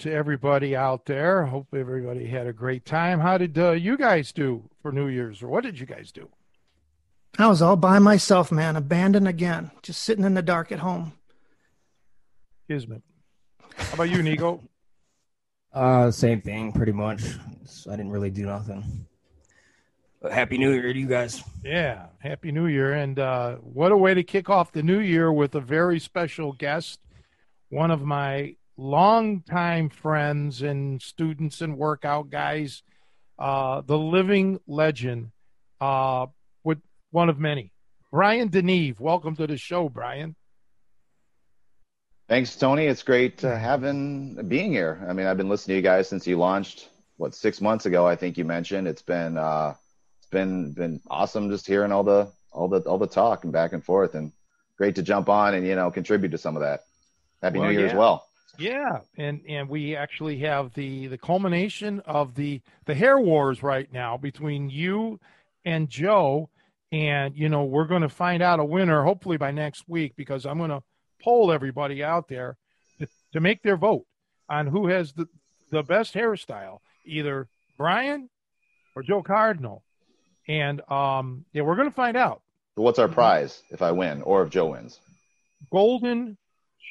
To everybody out there. Hope everybody had a great time. How did uh, you guys do for New Year's, or what did you guys do? I was all by myself, man, abandoned again, just sitting in the dark at home. Kismet. How about you, Nico? Uh, same thing, pretty much. So I didn't really do nothing. But happy New Year to you guys. Yeah, happy New Year. And uh, what a way to kick off the new year with a very special guest, one of my longtime friends and students and workout guys, uh, the living legend, uh, with one of many. Brian DeNeve, welcome to the show, Brian. Thanks, Tony. It's great uh, having being here. I mean, I've been listening to you guys since you launched. What six months ago? I think you mentioned. It's been uh, it's been been awesome just hearing all the all the all the talk and back and forth, and great to jump on and you know contribute to some of that. Happy Well, New Year yeah. as well. Yeah, and and we actually have the the culmination of the the hair wars right now between you and Joe, and you know we're going to find out a winner hopefully by next week because I'm going to poll everybody out there to, to make their vote on who has the the best hairstyle, either Brian or Joe Cardinal, and um yeah we're going to find out So what's our prize if I win or if Joe wins? golden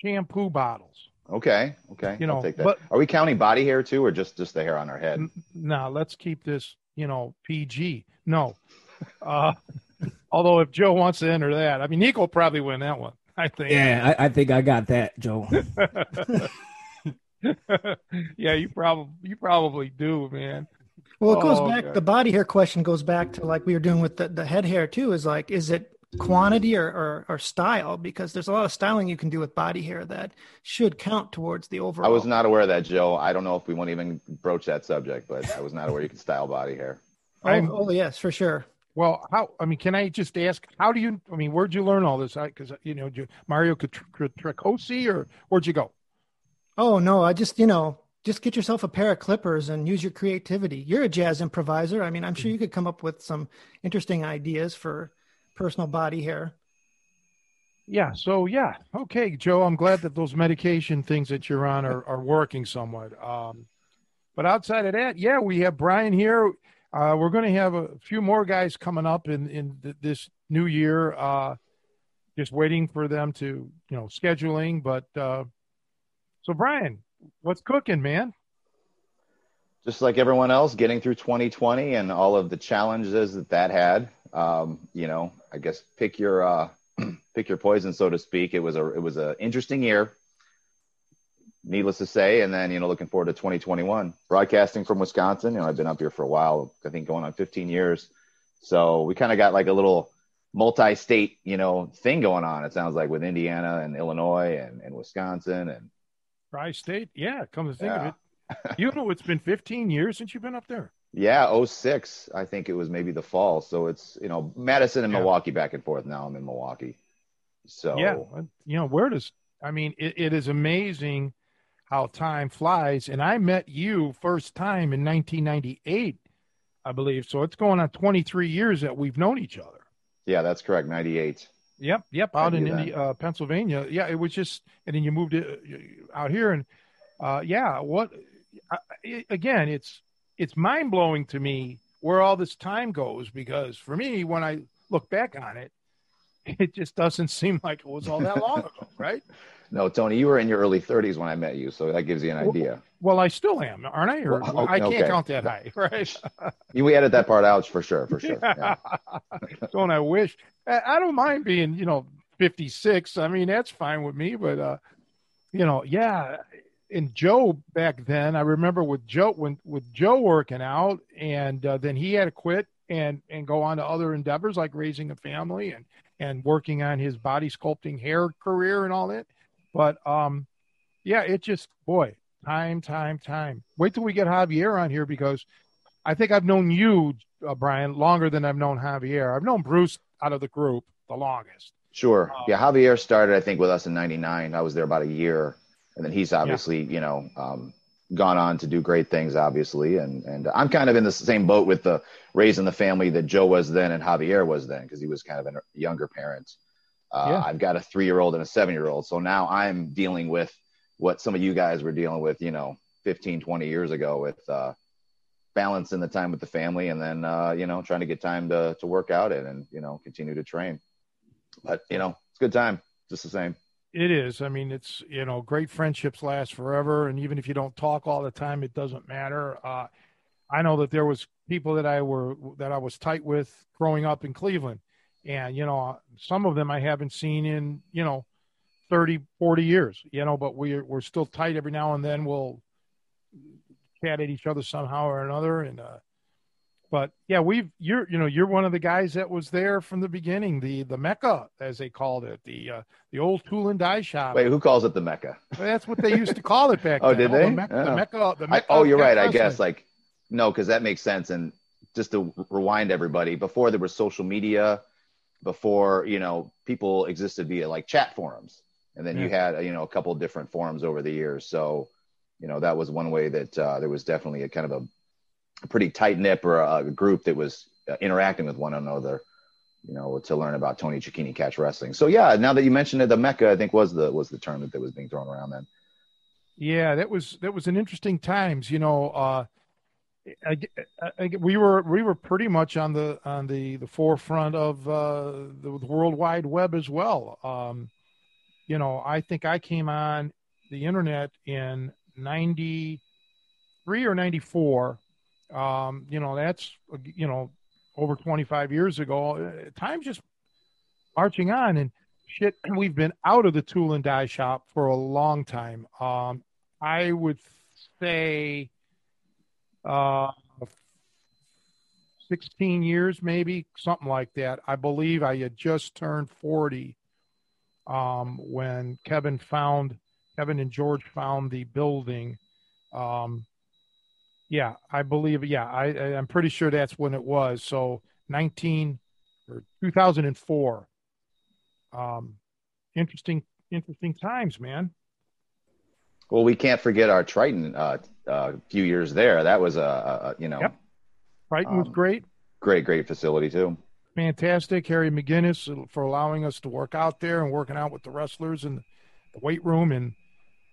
shampoo bottles. Okay, okay, You know, I'll take that. but- Are we counting body hair too, or just just the hair on our head? N- Now let's keep this, you know, PG. No. Uh, although if Joe wants to enter that, I mean, Nico will probably win that one. I think. Yeah, I, I think I got that, Joe. yeah, you probably you probably do, man. Well, it goes Oh, back. God. The body hair question goes back to like we were doing with the, the head hair too. Is like, is it quantity or, or or style? Because there's a lot of styling you can do with body hair that should count towards the overall. I was not aware of that, Joe. I don't know if we won't even broach that subject, but I was not aware you could style body hair. Oh, I'm- oh yes, for sure. Well, how? I mean, can I just ask? How do you? I mean, where'd you learn all this? Because you know, you- Mario Tricoci, or where'd you go? Oh no, I just you know just get yourself a pair of clippers and use your creativity. You're a jazz improviser. I mean, I'm sure mm-hmm. you could come up with some interesting ideas for personal body hair. Yeah. So yeah. Okay, Joe. I'm glad that those medication things that you're on are, are working somewhat. Um, but outside of that, yeah, we have Brian here. Uh, we're going to have a few more guys coming up in in th- this new year. Uh, just waiting for them to you know scheduling. But uh, so Brian, what's cooking, man? just like everyone else, getting through 2020 and all of the challenges that that had. Um, you know, I guess pick your uh, pick your poison, so to speak. It was a it was an interesting year, needless to say. And then you know, looking forward to 2021. Broadcasting from Wisconsin. You know, I've been up here for a while. I think going on 15 years. So we kind of got like a little multi-state, you know, thing going on. It sounds like with Indiana and Illinois and, and Wisconsin and Tri-State. Yeah. Come to think Yeah. of it, you know, it's been 15 years since you've been up there. Yeah, 06, I think it was maybe the fall. So it's, you know, Madison and Yeah. Milwaukee back and forth. Now I'm in Milwaukee. So Yeah, you know where does I mean it, it is amazing how time flies. And I met you first time in 1998, I believe. So it's going on 23 years that we've known each other. yeah, that's correct. 98. Yep, yep, out in. Indi- uh, Pennsylvania. Yeah, it was just, and then you moved it uh, out here, and uh, yeah, what? I, I- again, it's it's mind blowing to me where all this time goes because for me, when I look back on it, it just doesn't seem like it was all that long ago, right? No, Tony, you were in your early 30s when I met you. So that gives you an idea. Well, I still am, aren't I? Or Well, I can't okay. count that high, right? We edit that part out for sure, for sure. Yeah. Don't I wish? I, I don't mind being, you know, 56. I mean, that's fine with me. But, uh, you know, yeah. And Joe back then, I remember with Joe when with Joe working out, and uh, then he had to quit and and go on to other endeavors like raising a family and and working on his body sculpting hair career and all that. But um, yeah, it just boy, time, time, time. Wait till we get Javier on here because I think I've known you, uh, Brian, longer than I've known Javier. I've known Bruce out of the group the longest. Sure. Um, yeah, Javier started, I think, with us in '99. I was there about a year, and then he's obviously, yeah. you know, um, gone on to do great things, obviously. And and I'm kind of in the same boat with the raising the family that Joe was then and Javier was then because he was kind of a younger parent. Uh, yeah. I've got a three year old and a seven year old, so now I'm dealing with what some of you guys were dealing with, you know, 15, 20 years ago with uh, balancing the time with the family and then uh, you know trying to get time to to work out in and you know continue to train. But you know, it's a good time, just the same. It is. I mean, it's you know, great friendships last forever, and even if you don't talk all the time, it doesn't matter. Uh, I know that there was people that I were that I was tight with growing up in Cleveland, and you know, some of them I haven't seen in you know 30, 40 years. You know, but we're we're still tight every now and then. We'll chat at each other somehow or another, and uh, but yeah, we've you're you know you're one of the guys that was there from the beginning, the the Mecca as they called it, the uh, the old tool and die shop. Wait, who calls it the Mecca? Well, that's what they used to call it back oh, then. did they? Oh, the Mecca. Oh. The Mecca, the Mecca I, oh, you're right. Wrestling. I guess like no, because that makes sense. And just to rewind everybody, before there was social media, before you know people existed via like chat forums, and then yeah. you had you know a couple different forums over the years. So you know that was one way that uh, there was definitely a kind of a a pretty tight knit or a, group that was uh, interacting with one another, you know, to learn about Tony Cecchine catch wrestling. So yeah, now that you mentioned it, the Mecca I think was the was the term that, that was being thrown around then. Yeah, that was that was an interesting times. You know, uh, I, I, we were we were pretty much on the on the the forefront of uh, the, the World Wide Web as well. Um, you know, I think I came on the internet in ninety three or ninety four um, you know, that's, you know, over 25 years ago. Uh, time's just marching on and shit. We've been out of the tool and die shop for a long time. Um, I would say, uh, 16 years, maybe something like that. I believe I had just turned 40 um, when Kevin found Kevin and George found the building. Um, yeah, I believe. Yeah, I, I'm pretty sure that's when it was. So 19 or 2004. Um, interesting, interesting times, man. Well, we can't forget our Triton uh, uh, few years there. That was a, you know. Yep. Triton um, was great. Great, great facility too. Fantastic, Harry McGinnis for allowing us to work out there and working out with the wrestlers in the weight room. And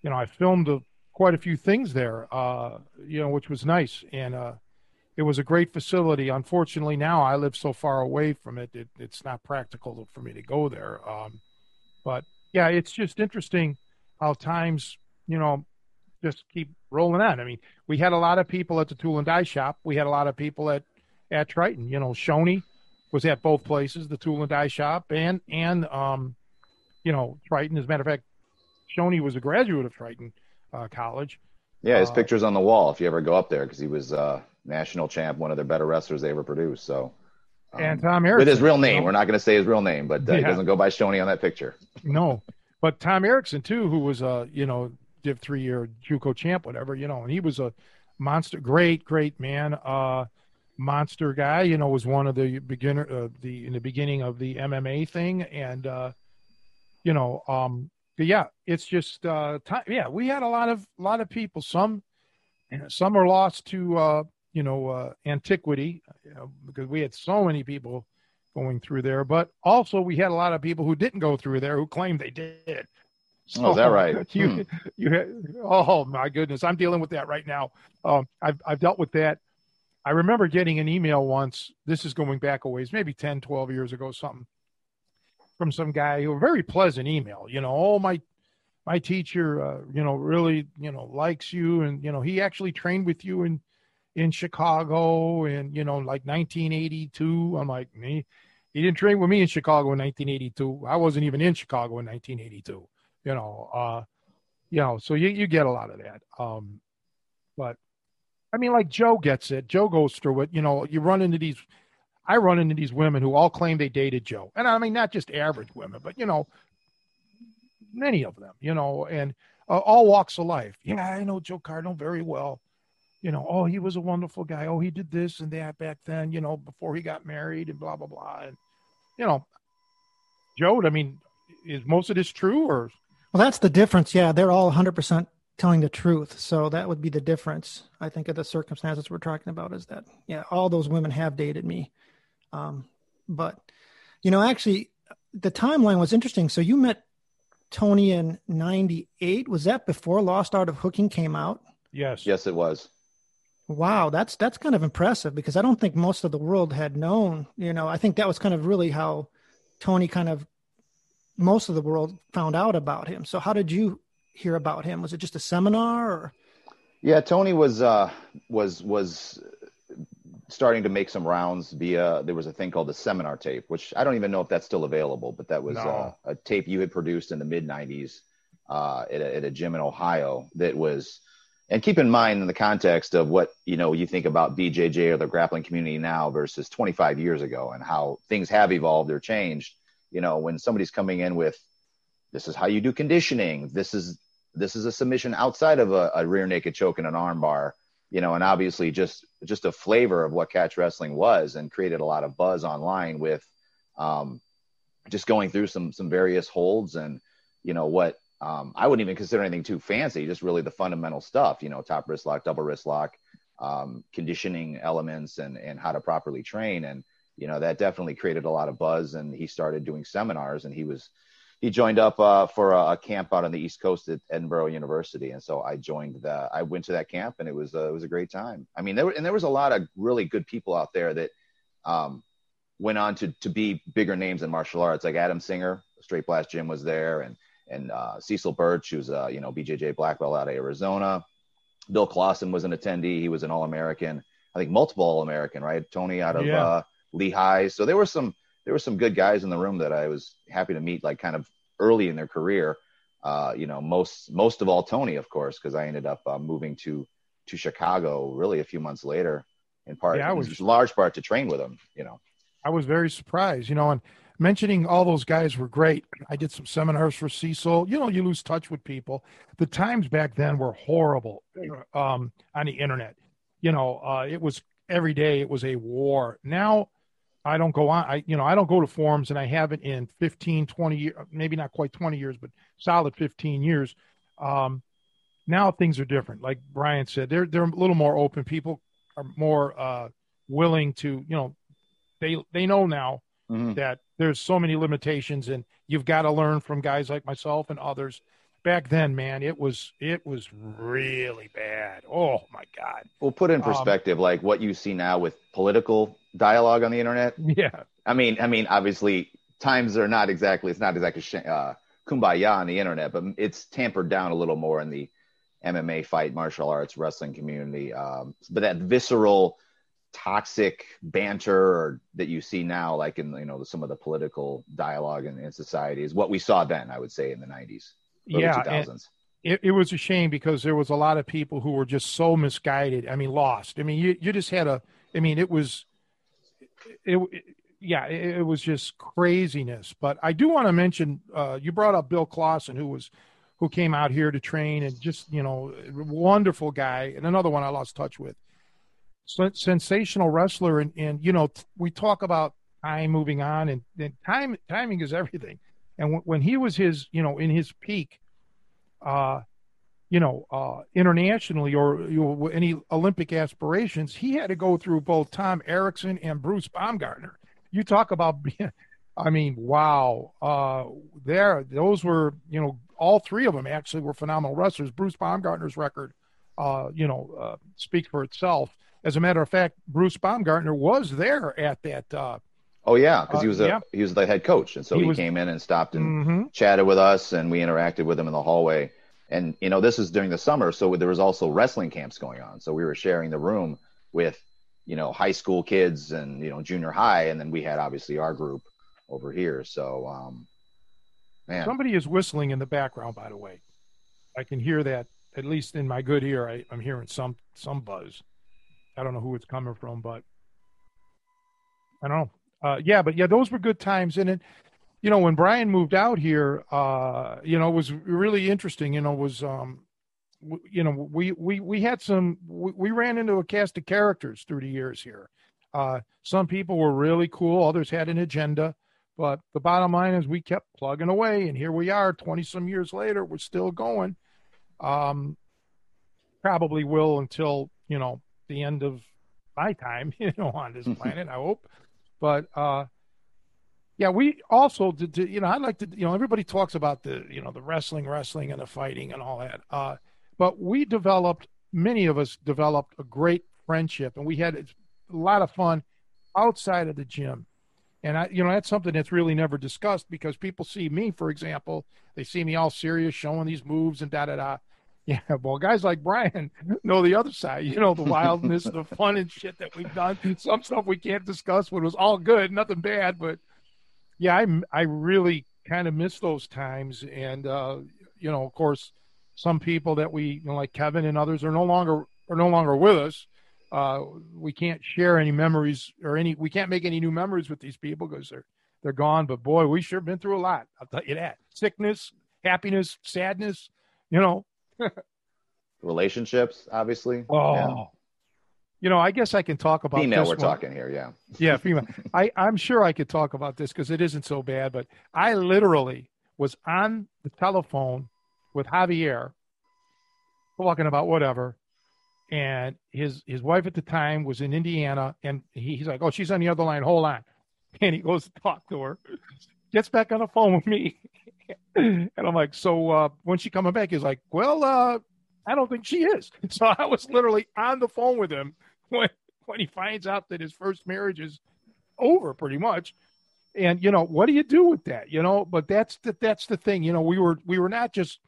you know, I filmed a quite a few things there, uh, you know, which was nice. And uh, it was a great facility. Unfortunately, now I live so far away from it, it it's not practical for me to go there. Um, but yeah, it's just interesting how times, you know, just keep rolling on. I mean, we had a lot of people at the tool and die shop. We had a lot of people at at Triton. You know, Shoney was at both places, the tool and die shop, and and um, you know, Triton. As a matter of fact, Shoney was a graduate of Triton uh, college. Yeah, his uh, picture's on the wall if you ever go up there because he was uh, national champ, one of their better wrestlers they ever produced. So, um, and Tom Erickson with his real name, you know? we're not going to say his real name, but uh, yeah. he doesn't go by Shoney on that picture. no, but Tom Erickson too, who was a you know Div three year JUCO champ, whatever you know, and he was a monster, great, great man, uh, monster guy. You know, was one of the beginner, uh, the in the beginning of the MMA thing, and uh, you know, um, yeah, it's just uh, time. Yeah, we had a lot of lot of people. Some some are lost to uh, you know uh, antiquity you know, because we had so many people going through there. But also we had a lot of people who didn't go through there who claimed they did. So, oh, is that right? You, hmm. you oh my goodness, I'm dealing with that right now. Um, I've I've dealt with that. I remember getting an email once. This is going back a ways, maybe 10, 12 years ago, something from some guy who a very pleasant email. You know, oh my my teacher, uh, you know, really you know likes you, and you know he actually trained with you in in Chicago, and you know like 1982. I'm like me. he didn't train with me in Chicago in 1982. I wasn't even in Chicago in 1982. You know, uh, you know, so you you get a lot of that. Um, but I mean, like Joe gets it. Joe goes through it. You know, you run into these. I run into these women who all claim they dated Joe, and I mean not just average women, but you know, many of them. You know, and uh, all walks of life. Yeah, I know Joe Cardinal very well. You know, oh, he was a wonderful guy. Oh, he did this and that back then. You know, before he got married and blah blah blah. And you know, Joe. I mean, is most of this true or? Well, that's the difference. Yeah, they're all 100 percent telling the truth. So that would be the difference. I think of the circumstances we're talking about is that yeah, all those women have dated me. Um, but you know, actually, the timeline was interesting. So you met Tony in '98. Was that before Lost Art of Hooking came out? Yes. Yes, it was. Wow, that's that's kind of impressive because I don't think most of the world had known. You know, I think that was kind of really how Tony kind of most of the world found out about him. So how did you hear about him? Was it just a seminar or? Yeah, Tony was uh, was was starting to make some rounds via there was a thing called the seminar tape, which I don't even know if that's still available, but that was No. uh, a tape you had produced in the mid '90s uh, at, a, at a gym in Ohio. That was, and keep in mind in the context of what you know you think about BJJ or the grappling community now versus 25 years ago, and how things have evolved or changed. You know, when somebody's coming in with this is how you do conditioning. This is this is a submission outside of a, a rear naked choke and an arm bar. You know, and obviously just just a flavor of what catch wrestling was, and created a lot of buzz online with um, just going through some some various holds and you know what um, I wouldn't even consider anything too fancy, just really the fundamental stuff. You know, top wrist lock, double wrist lock, um, conditioning elements, and and how to properly train. And you know that definitely created a lot of buzz. And he started doing seminars, and he was he joined up uh, for a, a camp out on the East Coast at Edinboro University, and so I joined the. I went to that camp, and it was uh, it was a great time. I mean, there were, and there was a lot of really good people out there that um, went on to to be bigger names in martial arts, like Adam Singer, Straight Blast Gym was there, and and uh, Cecil Burch, who's a you know BJJ black belt out of Arizona. Bill Clausen was an attendee. He was an All American. I think multiple All American, right? Tony out of Yeah. uh, Lehigh. So there were some there were some good guys in the room that I was happy to meet, like kind of early in their career. Uh, you know, most most of all Tony, of course, because I ended up uh, moving to to Chicago really a few months later, in part, Yeah, I was- large part to train with him. You know, I was very surprised, you know, and mentioning all those guys were great. I did some seminars for Cecil. You know, you lose touch with people. The times back then were horrible um, on the internet. You know, uh, it was every day it was a war. Now I don't go on. I, you know, I don't go to forums and I haven't in 15, 20 years, maybe not quite 20 years, but solid 15 years. Um, now things are different. Like Brian said, they're, they're a little more open. People are more uh, willing to, you know, they, they know now Mhm. that there's so many limitations and you've got to learn from guys like myself and others back then man it was it was really bad oh my god Well, put in Um, perspective, like what you see now with political dialogue on the internet. yeah I mean, I mean, obviously, times are not exactly. It's not exactly sh- uh, kumbaya on the internet, but it's tampered down a little more in the MMA fight, martial arts, wrestling community. Um, but that visceral, toxic banter or, that you see now, like in you know some of the political dialogue in, in society, is what we saw then. I would say in the '90s, early yeah and 2000s. it, it was a shame because there was a lot of people who were just so misguided i mean lost. I mean you, you just had a i mean it was it, it yeah it, it was just craziness. But i do want to mention uh, you brought up bill clausen who was who came out here to train and just you know wonderful guy and another one i lost touch with. Sen- sensational wrestler and and you know we talk about time moving on and, and time timing is everything and when, when he was his you know in his peak uh you know uh internationally or you know, any olympic aspirations he had to go through both tom erickson and bruce baumgartner. You talk about i mean wow uh there those were you know all three of them actually were phenomenal wrestlers. Bruce baumgartner's record uh you know uh, speaks for itself. As a matter of fact bruce baumgartner was there at that uh Oh yeah, because he Uh, was a yeah. he was the head coach, and so He he, was- came in and stopped and mhm. chatted with us and we interacted with him in the hallway. And you know, this is during the summer, so there was also wrestling camps going on. So we were sharing the room with, you know, high school kids and you know, junior high, and then we had obviously our group over here. So, um, man, somebody is whistling in the background. By the way, I can hear that at least in my good ear. I, I'm hearing some some buzz. I don't know who it's coming from, but I don't know. Uh, yeah, but yeah, those were good times. And it, you know, when Brian moved out here, uh, you know, it was really interesting. You know, was um, w- you know, we we we had some. We, we, ran into a cast of characters through the years here. Uh, some people were really cool. Others had an agenda. But the bottom line is, we kept plugging away, and here we are, twenty some years later. We're still going. Um, probably will until you know the end of my time, you know, on this planet. I hope. But uh, yeah, we also did. You know, I like to. You know, everybody talks about the you know the wrestling, wrestling, and the fighting and all that. Uh, but we developed. Many of us developed a great friendship, and we had a lot of fun outside of the gym. And I, you know, that's something that's really never discussed because people see me, for example, they see me all serious, showing these moves and da da da. Yeah, well, guys like Brian know the other side. You know the wildness, the fun and shit that we've done. Some stuff we can't discuss, but it was all good, nothing bad. But yeah, I I really kind of miss those times, and uh, you know, of course, some people that we you know, like Kevin and others are no longer are no longer with us. Uh, we can't share any memories or any we can't make any new memories with these people because they're they're gone. But boy, we sure been through a lot. I'll tell you that. Sickness, happiness, sadness. You know, relationships, obviously. Oh, yeah. you know, I guess I can talk about. Female, we're one. talking here, yeah. Yeah, female. I I'm sure I could talk about this because it isn't so bad. But I literally was on the telephone with Javier, talking about whatever, and his his wife at the time was in Indiana, and he, he's like, "Oh, she's on the other line. Hold on," and he goes to talk to her, gets back on the phone with me, and I'm like, so uh, when she coming back? He's like, well, uh, I don't think she is. So I was literally on the phone with him when when he finds out that his first marriage is over, pretty much. And you know, what do you do with that? You know, but that's the that's the thing. You know, we were we were not just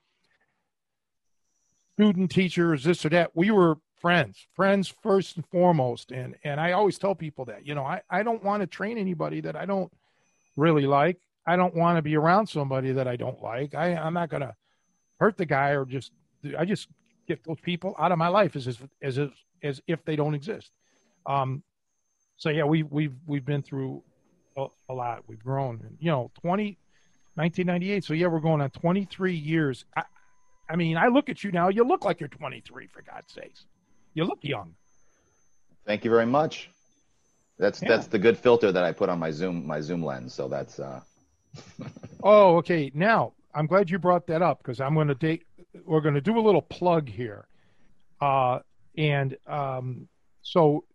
student teachers, this or that. We were friends, friends first and foremost. And and I always tell people that. You know, I I don't want to train anybody that I don't really like. I don't want to be around somebody that I don't like. I, I'm not going to hurt the guy or just, I just get those people out of my life as, as, as, if, as if they don't exist. Um, so yeah, we, we've, we've been through a, a lot. We've grown, and, you know, 20, 1998. So yeah, we're going on 23 years. I, I mean, I look at you now, you look like you're 23 for God's sakes. You look young. Thank you very much. That's yeah. that's the good filter that I put on my Zoom my Zoom lens. So that's uh oh, okay. Now I'm glad you brought that up because I'm going to date. We're going to do a little plug here, uh, and um, so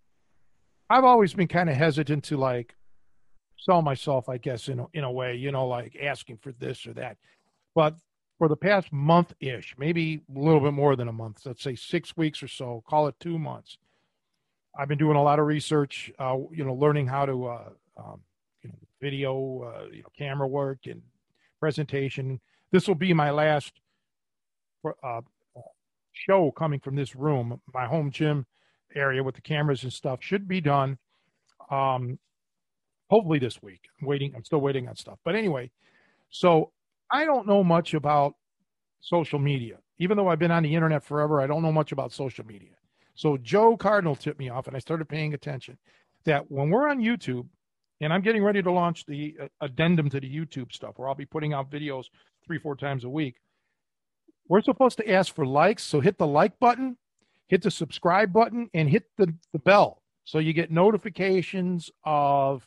I've always been kind of hesitant to like sell myself, I guess, in a, in a way, you know, like asking for this or that. But for the past month ish, maybe a little bit more than a month, let's say six weeks or so, call it two months. I've been doing a lot of research, uh, you know, learning how to uh, um, video, uh, you know, camera work and presentation. This will be my last uh, show coming from this room. My home gym area with the cameras and stuff should be done. Um, hopefully this week. I'm waiting. I'm still waiting on stuff. But anyway, so I don't know much about social media. Even though I've been on the internet forever, I don't know much about social media. So Joe Cardinal tipped me off, and I started paying attention that when we're on YouTube, and I'm getting ready to launch the uh, addendum to the YouTube stuff where I'll be putting out videos three, four times a week. We're supposed to ask for likes. So hit the like button, hit the subscribe button, and hit the, the bell so you get notifications of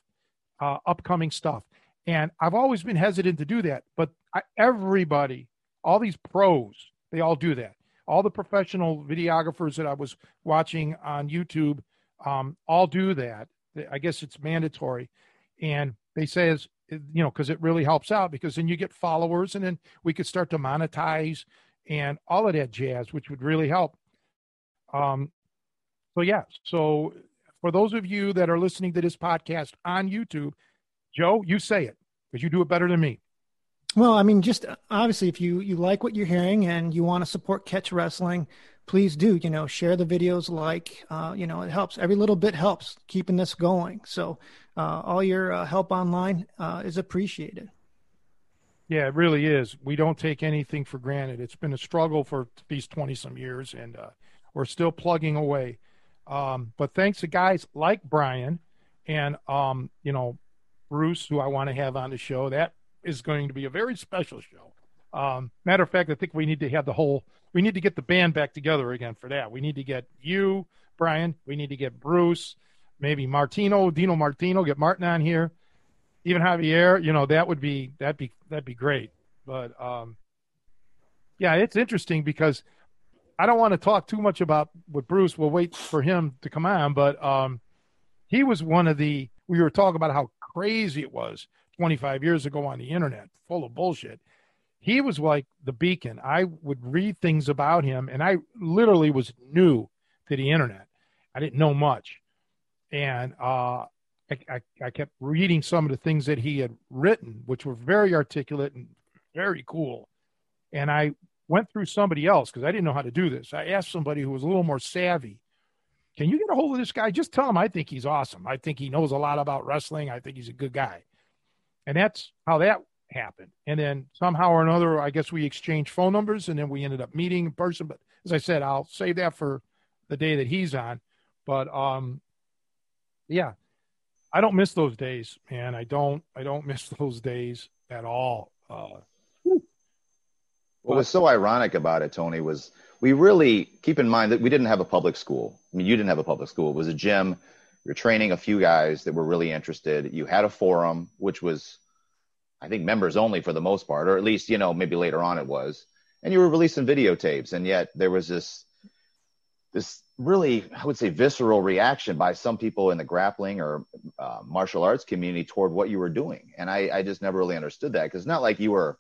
uh, upcoming stuff. And I've always been hesitant to do that, but I, everybody, all these pros, they all do that. All the professional videographers that I was watching on YouTube um, all do that. I guess it's mandatory. And they say, is you know, because it really helps out because then you get followers and then we could start to monetize and all of that jazz, which would really help. Um, so, yeah. So, for those of you that are listening to this podcast on YouTube, Joe, you say it because you do it better than me. Well, I mean, just obviously, if you you like what you're hearing and you want to support Catch Wrestling, please do. You know, share the videos, like, uh, you know, it helps. Every little bit helps keeping this going. So, uh, all your uh, help online uh, is appreciated. Yeah, it really is. We don't take anything for granted. It's been a struggle for these 20 some years, and uh, we're still plugging away. Um, but thanks to guys like Brian and, um, you know, Bruce, who I want to have on the show, that is going to be a very special show. Um, matter of fact, I think we need to have the whole, we need to get the band back together again for that. We need to get you, Brian. We need to get Bruce, maybe Martino, Dino Martino, get Martin on here even Javier, you know, that would be that'd be that'd be great. But um, yeah, it's interesting because I don't want to talk too much about with Bruce. We'll wait for him to come on, but um, he was one of the. We were talking about how crazy it was 25 years ago on the internet, full of bullshit. He was like the beacon. I would read things about him, and I literally was new to the internet. I didn't know much, and uh, I, I, I kept reading some of the things that he had written, which were very articulate and very cool. And I went through somebody else because I didn't know how to do this. I asked somebody who was a little more savvy. Can you get a hold of this guy? Just tell him I think he's awesome. I think he knows a lot about wrestling. I think he's a good guy. And that's how that happened. And then somehow or another, I guess we exchanged phone numbers and then we ended up meeting in person. But as I said, I'll save that for the day that he's on. But um, yeah, I don't miss those days, man. I don't. I don't miss those days at all. Uh, what was so ironic about it, Tony, was we really keep in mind that we didn't have a public school. I mean, you didn't have a public school. It was a gym. You're training a few guys that were really interested. You had a forum, which was, I think, members only for the most part, or at least, you know, maybe later on it was. And you were releasing videotapes, and yet there was this this really, I would say, visceral reaction by some people in the grappling or uh, martial arts community toward what you were doing. And I, I just never really understood that because it's not like you were,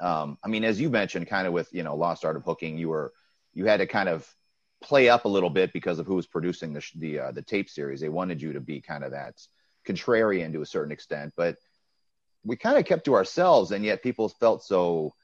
um, I mean, as you mentioned, kind of with, you know, Lost Art of Hooking, you were, you had to kind of play up a little bit because of who was producing the, the, uh, the tape series. They wanted you to be kind of that contrarian to a certain extent, but we kind of kept to ourselves. And yet people felt so,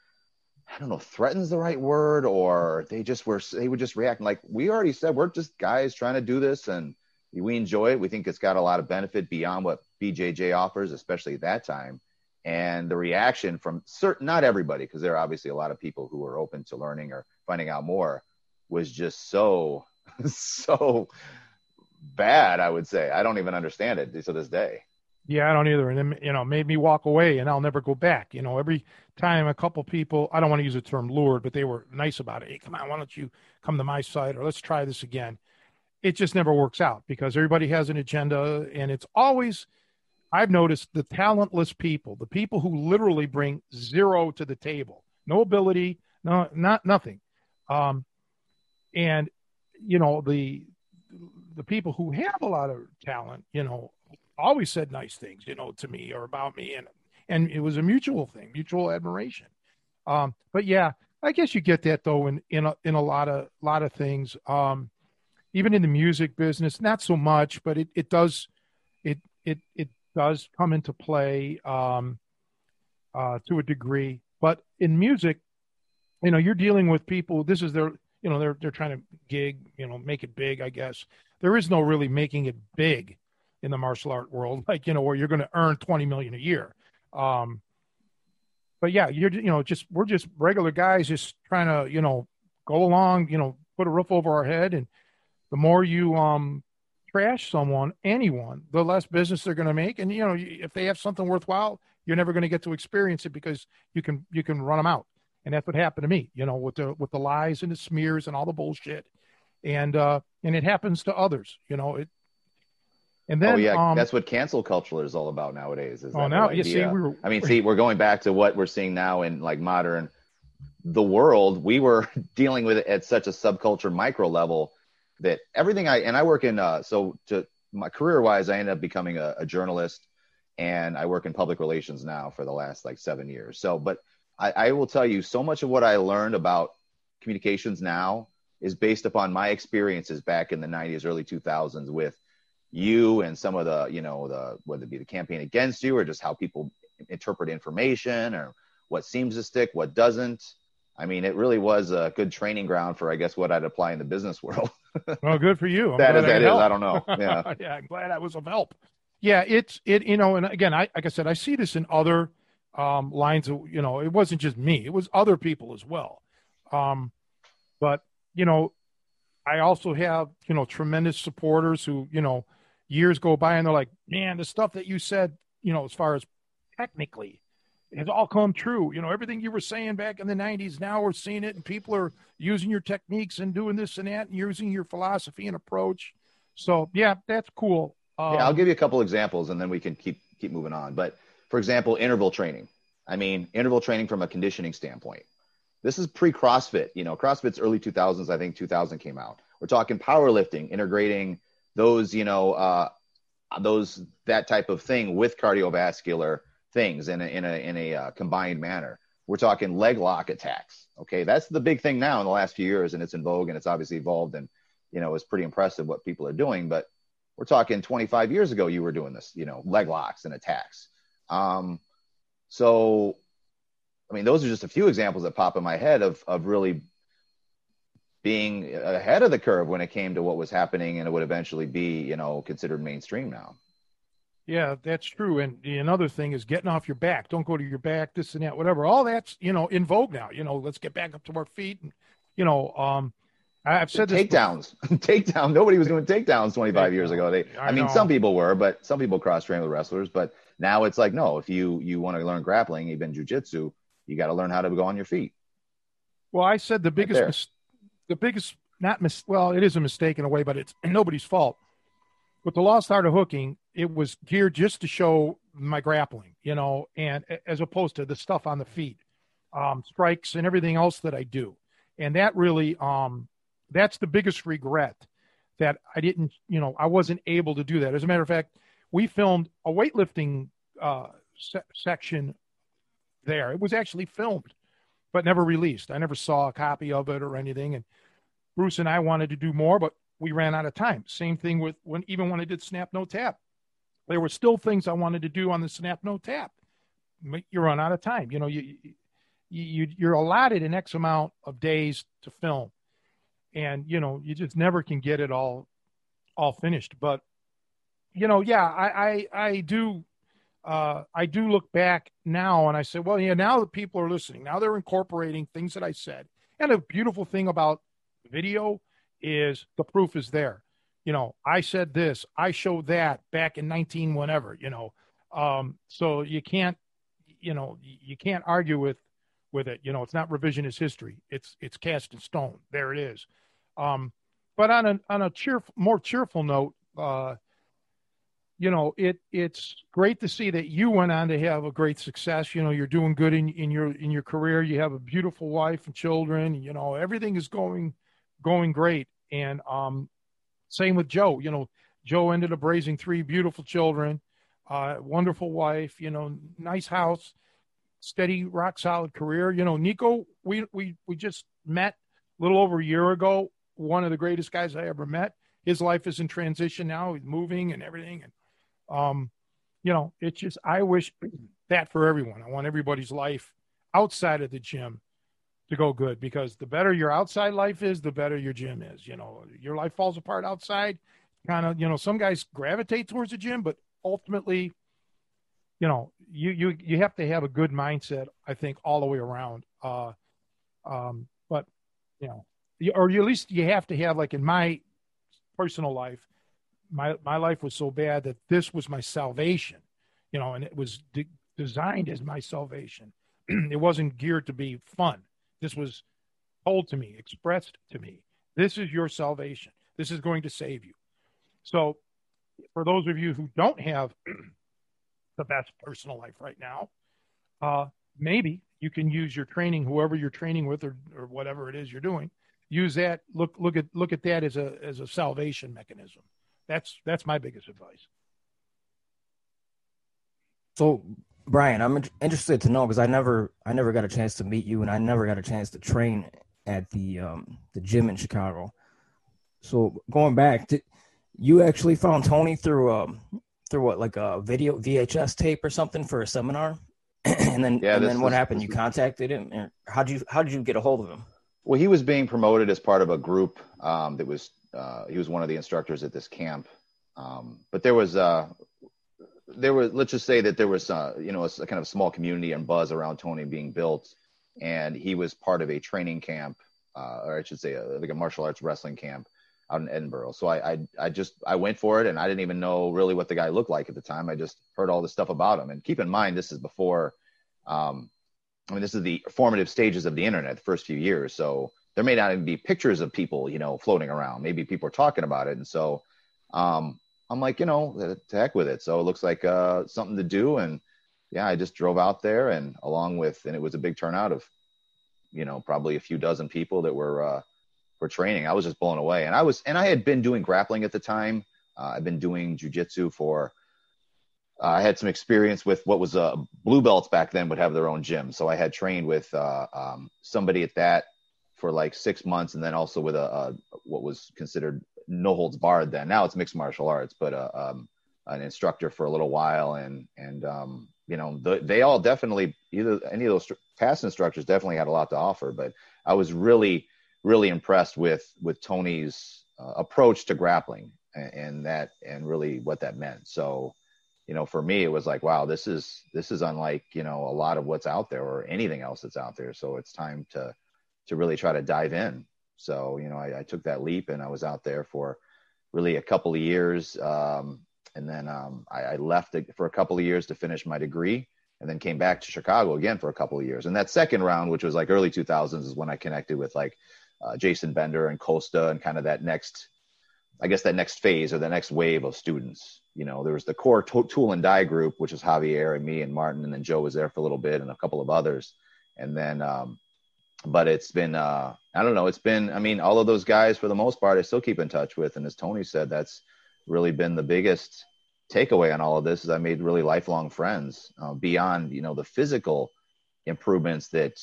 I don't know, threatens the right word, or they just were, they would just react like we already said, we're just guys trying to do this and we enjoy it. We think it's got a lot of benefit beyond what BJJ offers, especially at that time. And the reaction from certain, not everybody, because there are obviously a lot of people who are open to learning or finding out more, was just so, so bad. I would say I don't even understand it to this day. Yeah, I don't either. And it, you know, made me walk away and I'll never go back. You know, every time a couple people, I don't want to use the term lured, but they were nice about it. Hey, come on, why don't you come to my site or let's try this again? It just never works out because everybody has an agenda and it's always, I've noticed the talentless people, the people who literally bring zero to the table, no ability, no, not nothing. Um, and, you know, the, the people who have a lot of talent, you know, always said nice things, you know, to me or about me, and and it was a mutual thing, mutual admiration. Um, but yeah, I guess you get that though in in a, in a lot of lot of things. Um, even in the music business, not so much, but it it does it it it does come into play um, uh, to a degree. But in music, you know, you're dealing with people. This is their you know they're they're trying to gig, you know, make it big. I guess there is no really making it big in the martial art world, like you know where you're going to earn 20 million a year. Um, but yeah, you're you know just we're just regular guys just trying to you know go along, you know, put a roof over our head, and the more you um trash someone, anyone, the less business they're going to make, and you know if they have something worthwhile, you're never going to get to experience it because you can you can run them out, and that's what happened to me, you know, with the with the lies and the smears and all the bullshit, and uh and it happens to others, you know, it and then, oh yeah, um, that's what cancel culture is all about nowadays. Is oh, now you see, we were, I mean, see, we're going back to what we're seeing now in like modern the world. We were dealing with it at such a subculture micro level that everything I and I work in. Uh, so to my career wise, I ended up becoming a, a journalist, and I work in public relations now for the last like seven years. So, but I, I will tell you, so much of what I learned about communications now is based upon my experiences back in the 90s, early 2000s with you and some of the you know the whether it be the campaign against you or just how people interpret information or what seems to stick, what doesn't. I mean, it really was a good training ground for, I guess, what I'd apply in the business world. well, good for you. I'm That is, I that is. I don't know. Yeah. yeah, I'm glad I was of help. Yeah, it's it. You know, and again, I like I said, I see this in other um, lines of. You know, it wasn't just me; it was other people as well. Um, but you know, I also have you know tremendous supporters who you know years go by and they're like, man, the stuff that you said, you know, as far as technically, has all come true. You know, everything you were saying back in the '90s, now we're seeing it, and people are using your techniques and doing this and that, and using your philosophy and approach. So yeah, that's cool. Um, yeah, I'll give you a couple examples and then we can keep keep moving on. But for example, interval training. I mean, interval training from a conditioning standpoint. This is pre CrossFit. You know, CrossFit's early 2000s. I think 2000 came out. We're talking powerlifting, integrating those, you know, uh, those that type of thing with cardiovascular things in a in a in a uh, combined manner. We're talking leg lock attacks. Okay, that's the big thing now in the last few years, and it's in vogue and it's obviously evolved and you know it's pretty impressive what people are doing. But we're talking 25 years ago, you were doing this, you know, leg locks and attacks. Um, so, I mean, those are just a few examples that pop in my head of of really being ahead of the curve when it came to what was happening and it would eventually be, you know, considered mainstream now. Yeah, that's true. And the- another thing is getting off your back. Don't go to your back, this and that, whatever. All that's, you know, in vogue now. You know, let's get back up to our feet. And, you know, um, I've said this. takedowns, takedown. Nobody was doing takedowns 25 years ago. They, I I, mean, know. some people were, but some people cross train with wrestlers. But now it's like, no, if you you want to learn grappling, even jujitsu, you got to learn how to go on your feet. Well, I said the biggest, there. mis- the biggest, not mis- well, it is a mistake in a way, but it's nobody's fault. With the lost art of hooking, it was geared just to show my grappling, you know, and as opposed to the stuff on the feet, um, strikes and everything else that I do. And that really, um, that's the biggest regret that I didn't, you know, I wasn't able to do that. As a matter of fact, we filmed a weightlifting uh, se- section there. It was actually filmed, but never released. I never saw a copy of it or anything. And Bruce and I wanted to do more, but we ran out of time. Same thing with when even when I did Snap No Tap, there were still things I wanted to do on the Snap No Tap. You run out of time. You know, you you you're allotted an X amount of days to film, and you know you just never can get it all all finished. But you know, yeah, I I, I do uh, I do look back now and I say, well, yeah, now that people are listening, now they're incorporating things that I said. And a beautiful thing about video is the proof is there. You know, I said this, I showed that back in 19 whenever, you know. Um, so you can't, you know, you can't argue with with it. You know, it's not revisionist history. It's it's cast in stone. There it is. Um, but on a on a cheerful, more cheerful note, uh, you know, it it's great to see that you went on to have a great success. You know, you're doing good in, in your in your career. You have a beautiful wife and children. You know, everything is going going great. And um, same with Joe. You know, Joe ended up raising three beautiful children, uh, wonderful wife. You know, nice house, steady, rock solid career. You know, Nico, we we we just met a little over a year ago. One of the greatest guys I ever met. His life is in transition now. He's moving and everything. And um, you know, it's just I wish that for everyone. I want everybody's life outside of the gym to go good because the better your outside life is, the better your gym is. You know, your life falls apart outside. Kind of, you know, some guys gravitate towards the gym, but ultimately, you know, you you you have to have a good mindset. I think all the way around. Uh, um, but you know, you- or you, at least you have to have like in my personal life, my my life was so bad that this was my salvation, you know, and it was de- designed as my salvation. it wasn't geared to be fun. This was told to me, expressed to me. This is your salvation. This is going to save you. So, for those of you who don't have the best personal life right now, uh, maybe you can use your training, whoever you're training with, or, or whatever it is you're doing. Use that. Look look at look at that as a as a salvation mechanism. That's that's my biggest advice. So, Brian, I'm interested to know because I never, I never got a chance to meet you, and I never got a chance to train at the um, the gym in Chicago. So, going back, did you actually found Tony through um through what like a video VHS tape or something for a seminar? and then Yeah, and then what happened? You contacted him. How did you how did you get a hold of him? Well, he was being promoted as part of a group um, that was. Uh, he was one of the instructors at this camp, um, but there was. Uh, there was. Let's just say that there was. Uh, you know, a kind of small community and buzz around Tony being built, and he was part of a training camp, uh, or I should say, a, like a martial arts wrestling camp out in Edinboro. So I, I, I just, I went for it, and I didn't even know really what the guy looked like at the time. I just heard all this stuff about him, and keep in mind, this is before. Um, I mean, this is the formative stages of the internet, the first few years. So there may not even be pictures of people, you know, floating around. Maybe people are talking about it. And so um, I'm like, you know, to heck with it. So it looks like uh, something to do. And yeah, I just drove out there and along with, and it was a big turnout of, you know, probably a few dozen people that were, uh, were training. I was just blown away. And I was, and I had been doing grappling at the time. Uh, I've been doing jujitsu for, uh, I had some experience with what was uh, blue belts back then would have their own gym. So I had trained with uh, um, somebody at that for like six months, and then also with a, a what was considered no holds barred then. Now it's mixed martial arts, but uh, um, an instructor for a little while, and and um, you know the, they all definitely either any of those past instructors definitely had a lot to offer. But I was really really impressed with with Tony's uh, approach to grappling and, and that and really what that meant. So you know, for me, it was like, wow, this is this is unlike you know a lot of what's out there or anything else that's out there. So it's time to to really try to dive in. So you know, I, I took that leap and I was out there for really a couple of years, um, and then um, I, I left for a couple of years to finish my degree, and then came back to Chicago again for a couple of years. And that second round, which was like early 2000s, is when I connected with like uh, Jason Bender and Costa and kind of that next I guess that next phase or the next wave of students. You know, there was the core to- tool and die group, which was Javier and me and Martin, and then Joe was there for a little bit and a couple of others. And then, um, but it's been, uh, I don't know, it's been, I mean, all of those guys for the most part, I still keep in touch with. And as Tony said, that's really been the biggest takeaway on all of this is I made really lifelong friends uh, beyond, you know, the physical improvements that,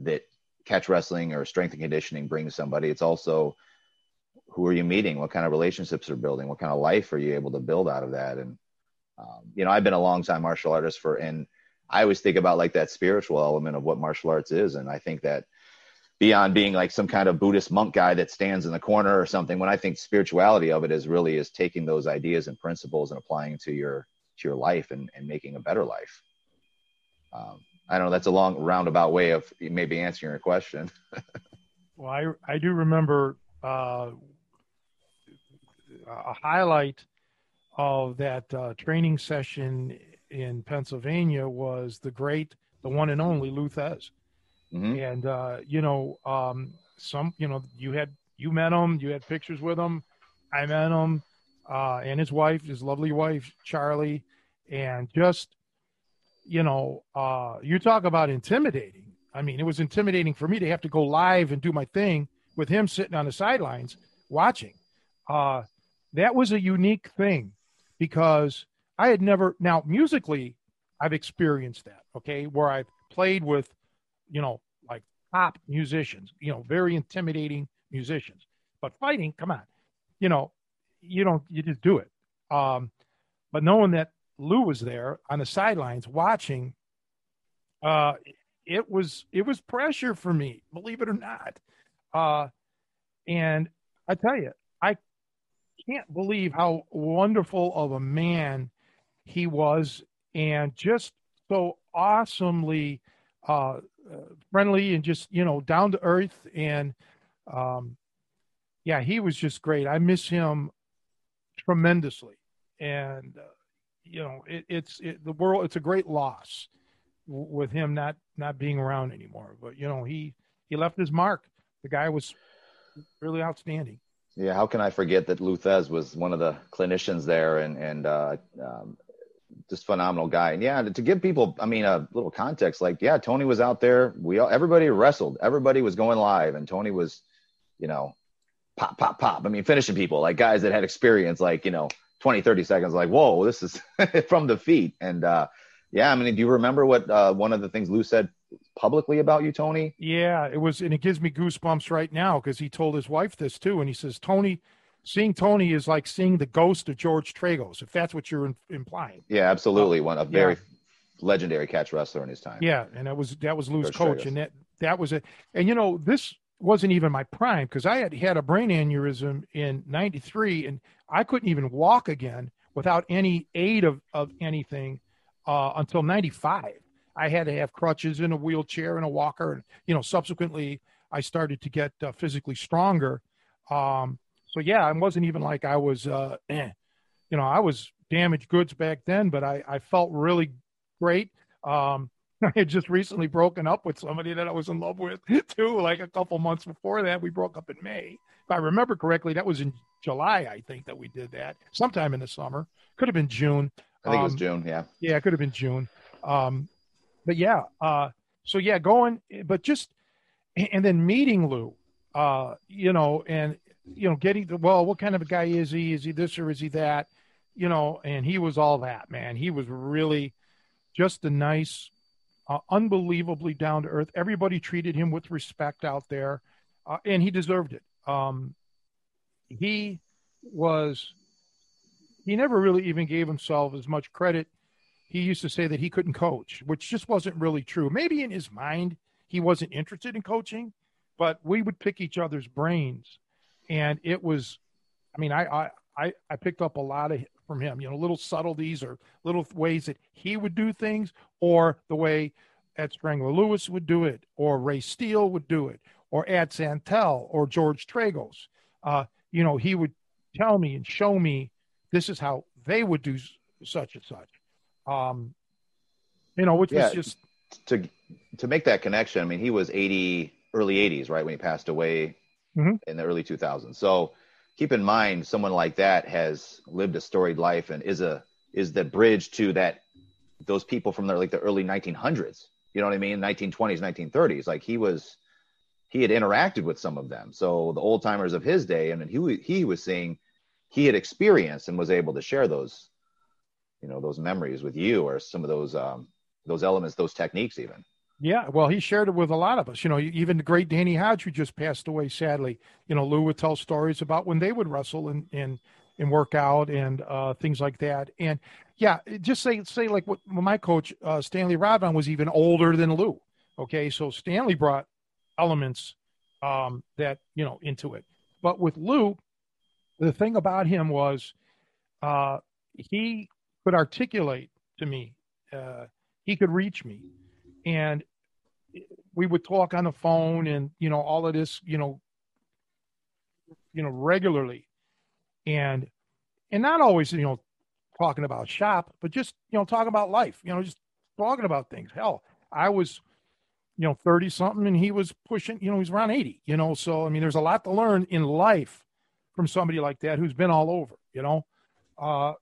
that catch wrestling or strength and conditioning brings somebody. It's also, who are you meeting? What kind of relationships are building? What kind of life are you able to build out of that? And um, you know, I've been a long time martial artist for, and I always think about like that spiritual element of what martial arts is, and I think that beyond being like some kind of Buddhist monk guy that stands in the corner or something, when I think spirituality of it is really is taking those ideas and principles and applying to your to your life and, and making a better life. Um, I don't know. That's a long roundabout way of maybe answering your question. Well, I I do remember uh, a highlight of that uh, training session in Pennsylvania was the great, the one and only Lou Thesz. Mhm. And uh, you know, um, some you know, you had you met him, you had pictures with him. I met him, uh, and his wife, his lovely wife Charlie, and just you know, uh, you talk about intimidating. I mean, it was intimidating for me to have to go live and do my thing with him sitting on the sidelines watching. Uh, that was a unique thing because I had never, now musically, I've experienced that, okay, where I've played with, you know, like top musicians, you know, very intimidating musicians. But fighting, come on, you know, you don't, you just do it. Um, but knowing that Lou was there on the sidelines watching, uh, it was it was pressure for me, believe it or not. Uh, and I tell you, I can't believe how wonderful of a man he was, and just so awesomely uh, friendly and just you know down to earth. And um, yeah, he was just great. I miss him tremendously, and uh, you know it, it's it, the world. It's a great loss w- with him not not being around anymore. But you know he he left his mark. The guy was really outstanding. Yeah, how can I forget that Lou Thesz was one of the clinicians there and and uh, um, just phenomenal guy. And yeah, to give people, I mean, a little context, like yeah, Tony was out there. We all, everybody wrestled. Everybody was going live, and Tony was, you know, pop, pop, pop. I mean, finishing people like guys that had experience, like you know, 20, 30 seconds. Like whoa, this is from the feet. And uh, yeah, I mean, do you remember what uh, one of the things Lou said publicly about you, Tony? Yeah, it was, and it gives me goosebumps right now because he told his wife this too, and he says Tony, seeing Tony is like seeing the ghost of George Tragos, if that's what you're in, implying. Yeah, absolutely. One a very legendary catch wrestler in his time. Yeah, and that was that was Lou's George coach, Tragos. and that that was it. And you know, this wasn't even my prime because I had had a brain aneurysm in '93, and I couldn't even walk again without any aid of of anything uh, until '95. I had to have crutches in a wheelchair and a walker, and you know, subsequently I started to get uh, physically stronger. Um, so yeah, it wasn't even like I was, uh, eh, you know, I was damaged goods back then, but I, I felt really great. Um, I had just recently broken up with somebody that I was in love with too. Like a couple months before that, we broke up in May. If I remember correctly, that was in July, I think that we did that sometime in the summer. Could have been June. I think it was Um, June. Yeah. Yeah, it could have been June. Um, but yeah, uh, so yeah, going, but just, and then meeting Lou, uh, you know, and, you know, getting the, well, what kind of a guy is he? Is he this or is he that? You know, and he was all that, man. He was really just a nice, uh, unbelievably down to earth. Everybody treated him with respect out there, uh, and he deserved it. Um, he was, he never really even gave himself as much credit he used to say that he couldn't coach, which just wasn't really true. Maybe in his mind, he wasn't interested in coaching, but we would pick each other's brains. And it was, I mean, I, I, I, picked up a lot of from him, you know, little subtleties or little ways that he would do things or the way Ed Strangler Lewis would do it or Ray Steele would do it or Ad Santel or George Tragos. Uh, you know, he would tell me and show me this is how they would do such and such um, you know, which Yeah. was just to to make that connection, I mean, he was 80, early 80s, right, when he passed away Mhm. in the early 2000s. So keep in mind, someone like that has lived a storied life and is a is the bridge to that those people from the like the early 1900s. You know what I mean? 1920s, 1930s. Like he was, he had interacted with some of them. So the old timers of his day, and he he was seeing, he had experienced and was able to share those, you know, those memories with you or some of those um, those elements, those techniques, even. Yeah. Well, he shared it with a lot of us. You know, even the great Danny Hodge, who just passed away sadly. You know, Lou would tell stories about when they would wrestle and and and work out and uh, things like that. And yeah, just say say like what my coach uh, Stanley Rodman was even older than Lou. Okay, so Stanley brought elements um, that you know into it, but with Lou, the thing about him was uh, he could articulate to me. Uh, he could reach me, and we would talk on the phone, and you know all of this, you know, you know regularly, and and not always, you know, talking about shop, but just you know talking about life, you know, just talking about things. Hell, I was, you know, thirty something, and he was pushing, you know, he's around eighty, you know. So I mean, there's a lot to learn in life from somebody like that who's been all over, you know. Uh,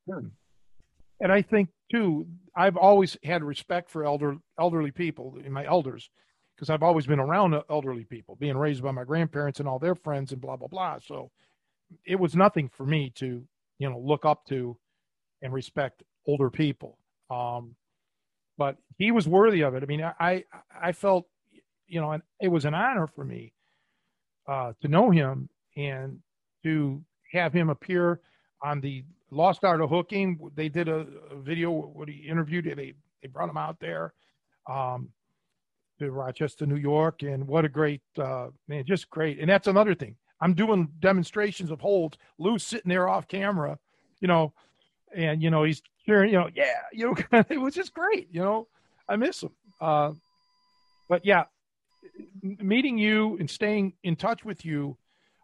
and I think too, I've always had respect for elder elderly people, my elders, because I've always been around elderly people, being raised by my grandparents and all their friends and blah blah blah. So it was nothing for me to, you know, look up to and respect older people. Um, but he was worthy of it. I mean, I I felt, you know, and it was an honor for me uh, to know him and to have him appear on the Lost Art of Hooking. They did a, a video what he interviewed. They they brought him out there um, to Rochester, New York, and what a great uh, man, just great. And that's another thing. I'm doing demonstrations of holds. Lou's sitting there off camera, you know, and you know he's cheering, you know, yeah, you know, it was just great. You know, I miss him. Uh, but yeah, meeting you and staying in touch with you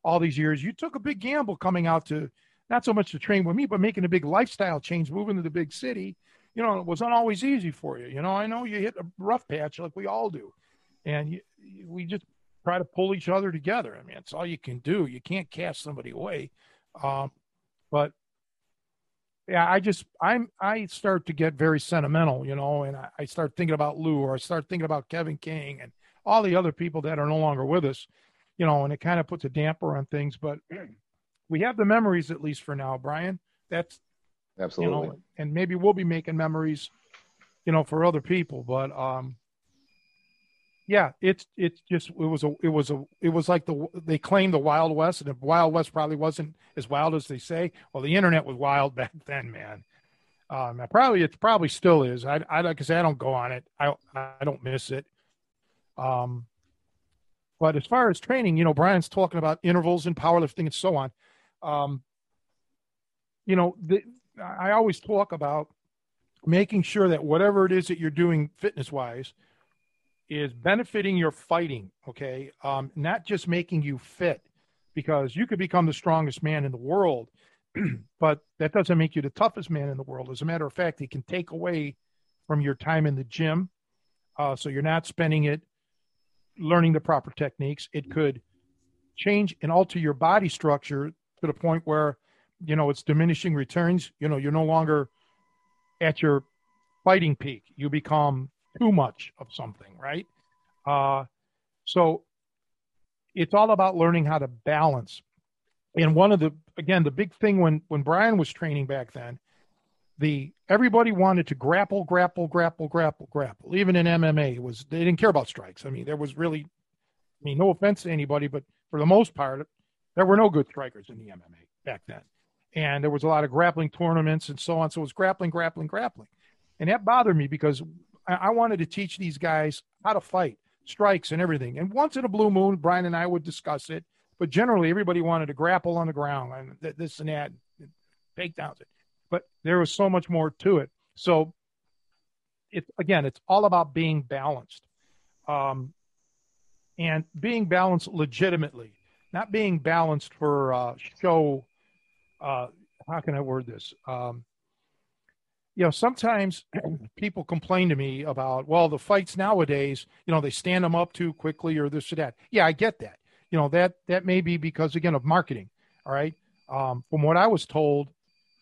all these years, you took a big gamble coming out to not so much to train with me, but making a big lifestyle change, moving to the big city. You know, it wasn't always easy for you. You know, I know you hit a rough patch like we all do, and you, we just try to pull each other together. I mean, it's all you can do. You can't cast somebody away. Um, but yeah, I just I'm I start to get very sentimental, you know, and I, I start thinking about Lou or I start thinking about Kevin King and all the other people that are no longer with us, you know, and it kind of puts a damper on things. But we have the memories at least for now, Brian. That's Absolutely. you know, and maybe we'll be making memories, you know, for other people. But um, yeah, it's it's just it was a it was a it was like the they claimed the Wild West, and the Wild West probably wasn't as wild as they say, well, the internet was wild back then, man. Um, probably it probably still is. I I because I don't go on it. I I don't miss it. Um, but as far as training, you know, Brian's talking about intervals and powerlifting and so on. Um, you know, the, I always talk about making sure that whatever it is that you're doing fitness wise is benefiting your fighting. Okay, um, not just making you fit, because you could become the strongest man in the world but that doesn't make you the toughest man in the world. As a matter of fact, it can take away from your time in the gym. Uh, so you're not spending it learning the proper techniques. It could change and alter your body structure to the point where, you know, it's diminishing returns. You know, you're no longer at your fighting peak. You become too much of something, right? Uh, so it's all about learning how to balance and one of the again the big thing when when Brian was training back then, the everybody wanted to grapple, grapple, grapple, grapple, grapple. Even in MMA, it was they didn't care about strikes. I mean, there was really, I mean, no offense to anybody, but for the most part, there were no good strikers in the MMA back then, and there was a lot of grappling tournaments and so on. So it was grappling, grappling, grappling, and that bothered me because I, I wanted to teach these guys how to fight, strikes, and everything. And once in a blue moon, Brian and I would discuss it but generally, everybody wanted to grapple on the ground and this and that, takedowns. But there was so much more to it. So, it again, it's all about being balanced, um, and being balanced legitimately, not being balanced for uh, show. Uh, how can I word this? Um, you know, sometimes people complain to me about, well, the fights nowadays, you know, they stand them up too quickly or this or that. Yeah, I get that you know that that may be because again of marketing. All right. Um, from what I was told,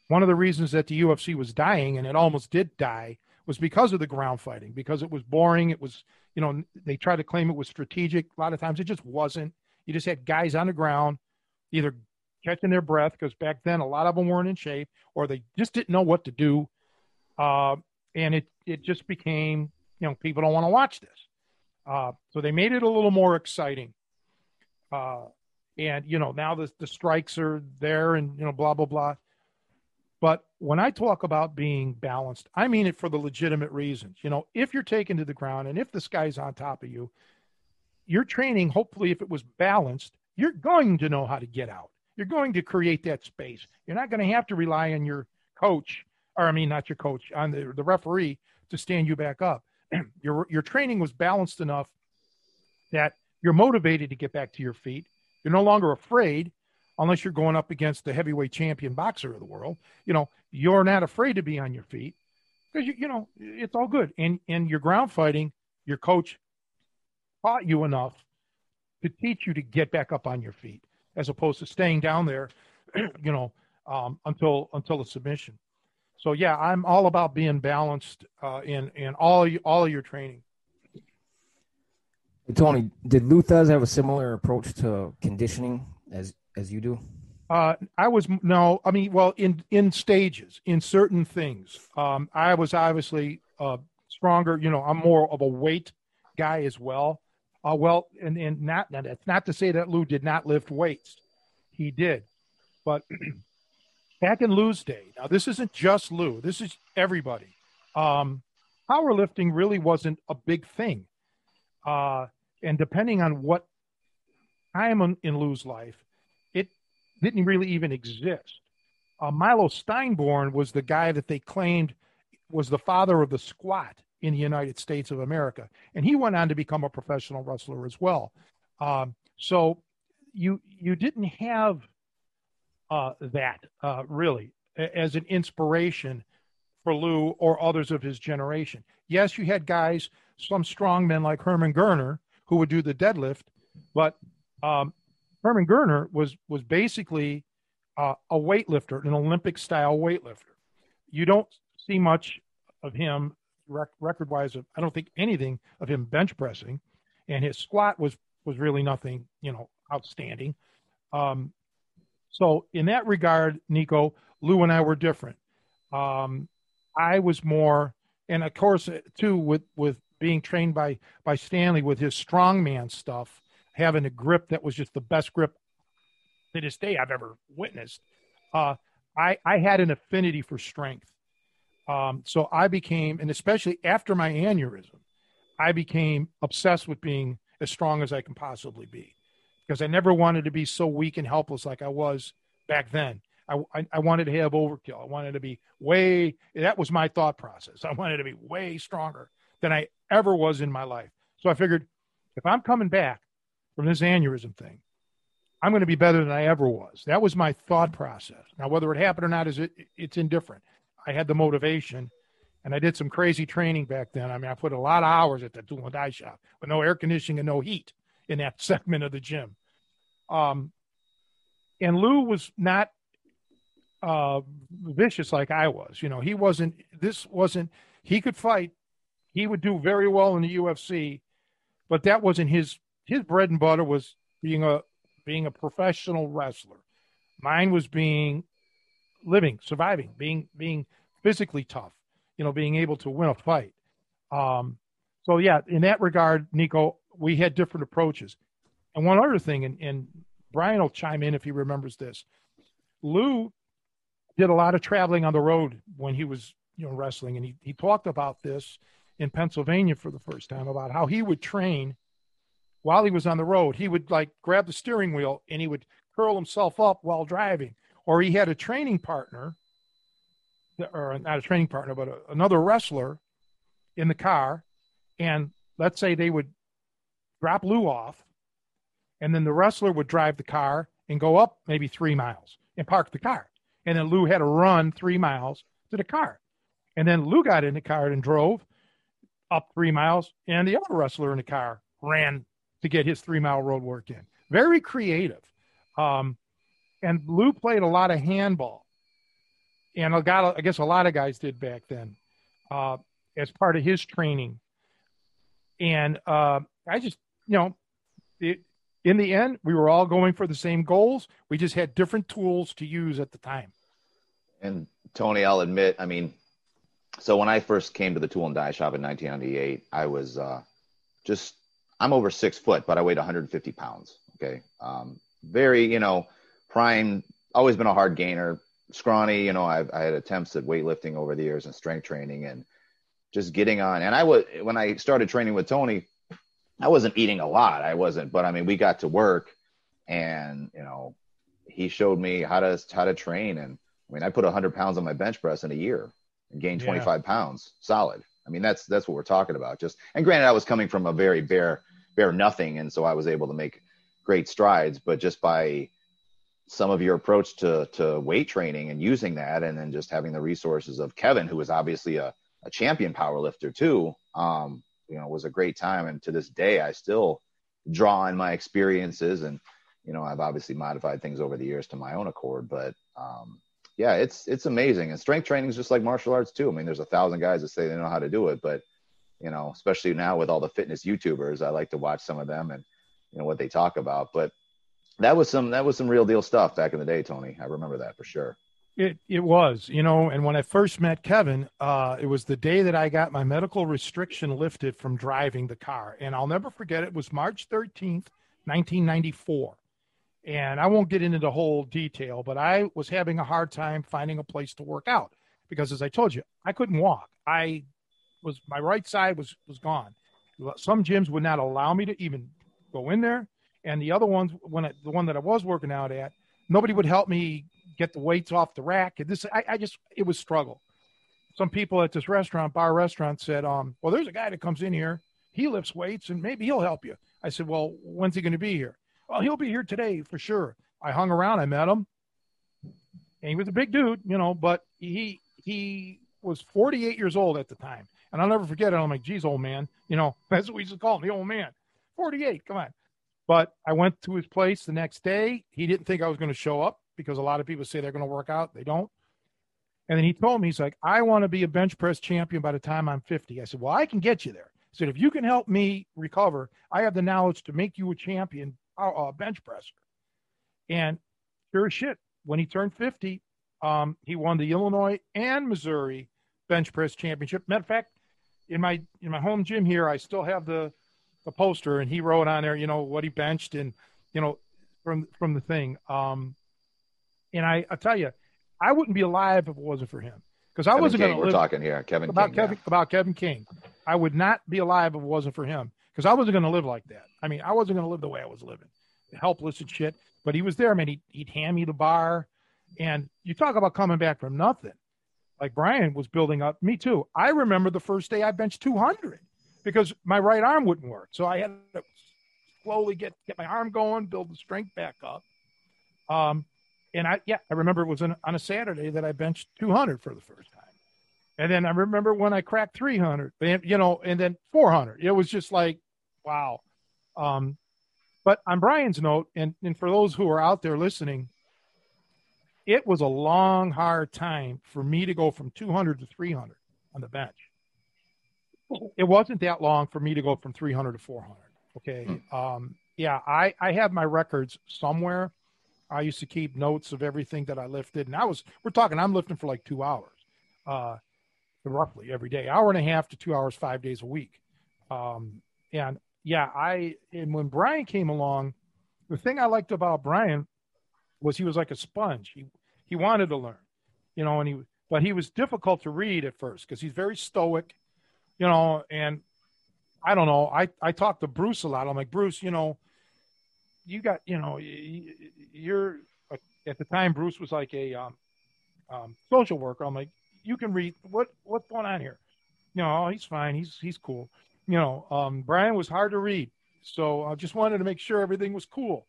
one of the reasons that the UFC was dying, and it almost did die, was because of the ground fighting, because it was boring. It was, you know, they tried to claim it was strategic. A lot of times it just wasn't. You just had guys on the ground, either catching their breath, because back then a lot of them weren't in shape, or they just didn't know what to do. Uh, and it, it just became, you know, people don't want to watch this. Uh, so they made it a little more exciting. Uh, and you know now the the strikes are there, and you know blah blah blah. But when I talk about being balanced, I mean it for the legitimate reasons. You know, if you're taken to the ground and if the sky's on top of you, your training, hopefully, if it was balanced, you're going to know how to get out. You're going to create that space. You're not going to have to rely on your coach, or I mean, not your coach, on the, the referee to stand you back up. your your training was balanced enough that you're motivated to get back to your feet. You're no longer afraid, unless you're going up against the heavyweight champion boxer of the world. You know, you're not afraid to be on your feet because you, you know it's all good. And and your ground fighting, your coach taught you enough to teach you to get back up on your feet, as opposed to staying down there, you know, um, until until the submission. So yeah, I'm all about being balanced uh, in in all all of your training. Tony, did Lou Thesz have a similar approach to conditioning as as you do? Uh, I was no, I mean, well, in in stages, in certain things. Um, I was obviously uh, stronger. You know, I'm more of a weight guy as well. Uh, well, and and not that's not to say that Lou did not lift weights. He did, but back in Lou's day, now this isn't just Lou. This is everybody. Um, powerlifting really wasn't a big thing. Uh, and depending on what time in Lou's life, it didn't really even exist. Uh, Milo Steinborn was the guy that they claimed was the father of the squat in the United States of America, and he went on to become a professional wrestler as well. Um, so you you didn't have uh, that uh, really as an inspiration for Lou or others of his generation. Yes, you had guys, some strong men like Hermann Görner, who would do the deadlift, but um, Hermann Görner was was basically uh, a weightlifter, an Olympic style weightlifter. You don't see much of him rec- record wise. I don't think anything of him bench pressing, and his squat was was really nothing, you know, outstanding. Um, so in that regard, Nico, Lou and I were different. Um, I was more, and of course, too, with with being trained by by Stanley with his strongman stuff, having a grip that was just the best grip to this day I've ever witnessed. Uh, I I had an affinity for strength. Um, so I became, and especially after my aneurysm, I became obsessed with being as strong as I can possibly be because I never wanted to be so weak and helpless like I was back then. I, I, I, wanted to have overkill. I wanted to be way, that was my thought process. I wanted to be way stronger than I ever was in my life. So I figured if I'm coming back from this aneurysm thing, I'm going to be better than I ever was. That was my thought process. Now, whether it happened or not is it, it's indifferent. I had the motivation and I did some crazy training back then. I mean, I put a lot of hours at the tool and die shop with no air conditioning and no heat in that segment of the gym. Um, and Lou was not uh, vicious like I was. You know, he wasn't. This wasn't. He could fight. He would do very well in the UFC, but that wasn't his. His bread and butter was being a being a professional wrestler. Mine was being living, surviving, being being physically tough. You know, being able to win a fight. Um, so yeah, in that regard, Nico, we had different approaches. And one other thing, and, and Brian will chime in if he remembers this. Lou did a lot of traveling on the road when he was you know wrestling, and he, he talked about this in Pennsylvania for the first time about how he would train while he was on the road. He would like grab the steering wheel and he would curl himself up while driving, or he had a training partner, or not a training partner, but a, another wrestler in the car, and let's say they would drop Lou off and then the wrestler would drive the car and go up maybe three miles and park the car. And then Lou had to run three miles to the car. And then Lou got in the car and drove up three miles, and the other wrestler in the car ran to get his three mile road work in. Very creative. Um, and Lou played a lot of handball. And I, got, I guess a lot of guys did back then uh, as part of his training. And uh, I just, you know, it, in the end, we were all going for the same goals. We just had different tools to use at the time. And Tony, I'll admit, I mean, so when I first came to the tool and die shop in 1998, I was uh, just, I'm over six foot, but I weighed 150 pounds. Okay. Um, very, you know, prime, always been a hard gainer, scrawny. You know, I've, I had attempts at weightlifting over the years and strength training and just getting on. And I was, when I started training with Tony, I wasn't eating a lot. I wasn't, but I mean, we got to work, and you know, he showed me how to how to train. And I mean, I put 100 pounds on my bench press in a year and gained 25 yeah. pounds solid. I mean, that's that's what we're talking about. Just and granted, I was coming from a very bare bare nothing, and so I was able to make great strides. But just by some of your approach to to weight training and using that, and then just having the resources of Kevin, who was obviously a, a champion power lifter too, um, you know was a great time. And to this day i still draw on my experiences and you know i've obviously modified things over the years to my own accord but um, yeah it's it's amazing. And strength training is just like martial arts too. I mean there's a thousand guys that say they know how to do it but you know especially now with all the fitness youtubers i like to watch some of them and you know what they talk about. But that was some that was some real deal stuff back in the day tony i remember that for sure it it was, you know, and when I first met Kevin, uh, it was the day that I got my medical restriction lifted from driving the car, and I'll never forget. It was March thirteenth, nineteen ninety four, and I won't get into the whole detail, but I was having a hard time finding a place to work out because, as I told you, I couldn't walk. I was my right side was was gone. Some gyms would not allow me to even go in there, and the other ones, when I, the one that I was working out at, nobody would help me get the weights off the rack. This, I, I just, it was struggle. Some people at this restaurant, bar restaurant, said, um, "Well, there's a guy that comes in here. He lifts weights, and maybe he'll help you." I said, "Well, when's he going to be here?" Well, he'll be here today for sure. I hung around. I met him, and he was a big dude, you know. But he he was 48 years old at the time, and I'll never forget it. I'm like, "Geez, old man," you know. That's what we used to call him, the old man. 48. Come on. But I went to his place the next day. He didn't think I was going to show up because a lot of people say they're going to work out. They don't. And then he told me, he's like, I want to be a bench press champion by the time I'm 50. I said, Well, I can get you there. I said, If you can help me recover, I have the knowledge to make you a champion uh, uh bench presser. And sure as shit, when he turned 50, um, he won the Illinois and Missouri bench press championship. Matter of fact, in my in my home gym here, I still have the the poster, and he wrote on there, you know, what he benched and you know from from the thing. Um, and I, I tell you, I wouldn't be alive if it wasn't for him. because I Kevin wasn't going to we're talking here. Kevin about King. Kevin yeah. about Kevin King. I would not be alive if it wasn't for him because I wasn't going to live like that. I mean, I wasn't going to live the way I was living, helpless and shit. But he was there, man. He'd, he'd hand me the bar, and you talk about coming back from nothing. Like Brian was building up. Me too. I remember the first day I benched 200 because my right arm wouldn't work, so I had to slowly get get my arm going, build the strength back up. Um, and I yeah, I remember it was on, on a Saturday that I benched 200 for the first time. And then I remember when I cracked 300, and, you know, and then 400. It was just like, wow. Um, but on Brian's note, and, and for those who are out there listening, it was a long, hard time for me to go from 200 to 300 on the bench. It wasn't that long for me to go from 300 to 400. Okay. Um, yeah, I, I have my records somewhere. I used to keep notes of everything that I lifted. And I was, we're talking, I'm lifting for like two hours, uh, roughly every day, hour and a half to two hours, five days a week. Um, and yeah, I, and when Brian came along, the thing I liked about Brian was he was like a sponge. He, he wanted to learn, you know, and he, but he was difficult to read at first because he's very stoic, you know, and I don't know. I, I talked to Bruce a lot. I'm like, Bruce, you know, you got, you know, you're at the time, Bruce was like a um, um, social worker. I'm like, you can read what, what's going on here? Know, he's fine. He's, he's cool. You know, um, Brian was hard to read. So I just wanted to make sure everything was cool.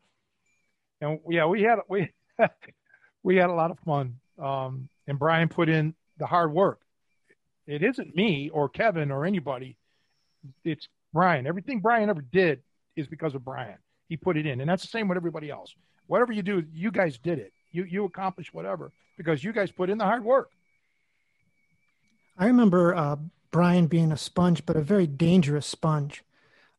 And yeah, we had, we, we had a lot of fun. Um, and Brian put in the hard work. It isn't me or Kevin or anybody it's Brian. Everything Brian ever did is because of Brian. He put it in, and that's the same with everybody else. Whatever you do, you guys did it. You you accomplished whatever because you guys put in the hard work. I remember uh, Brian being a sponge, but a very dangerous sponge.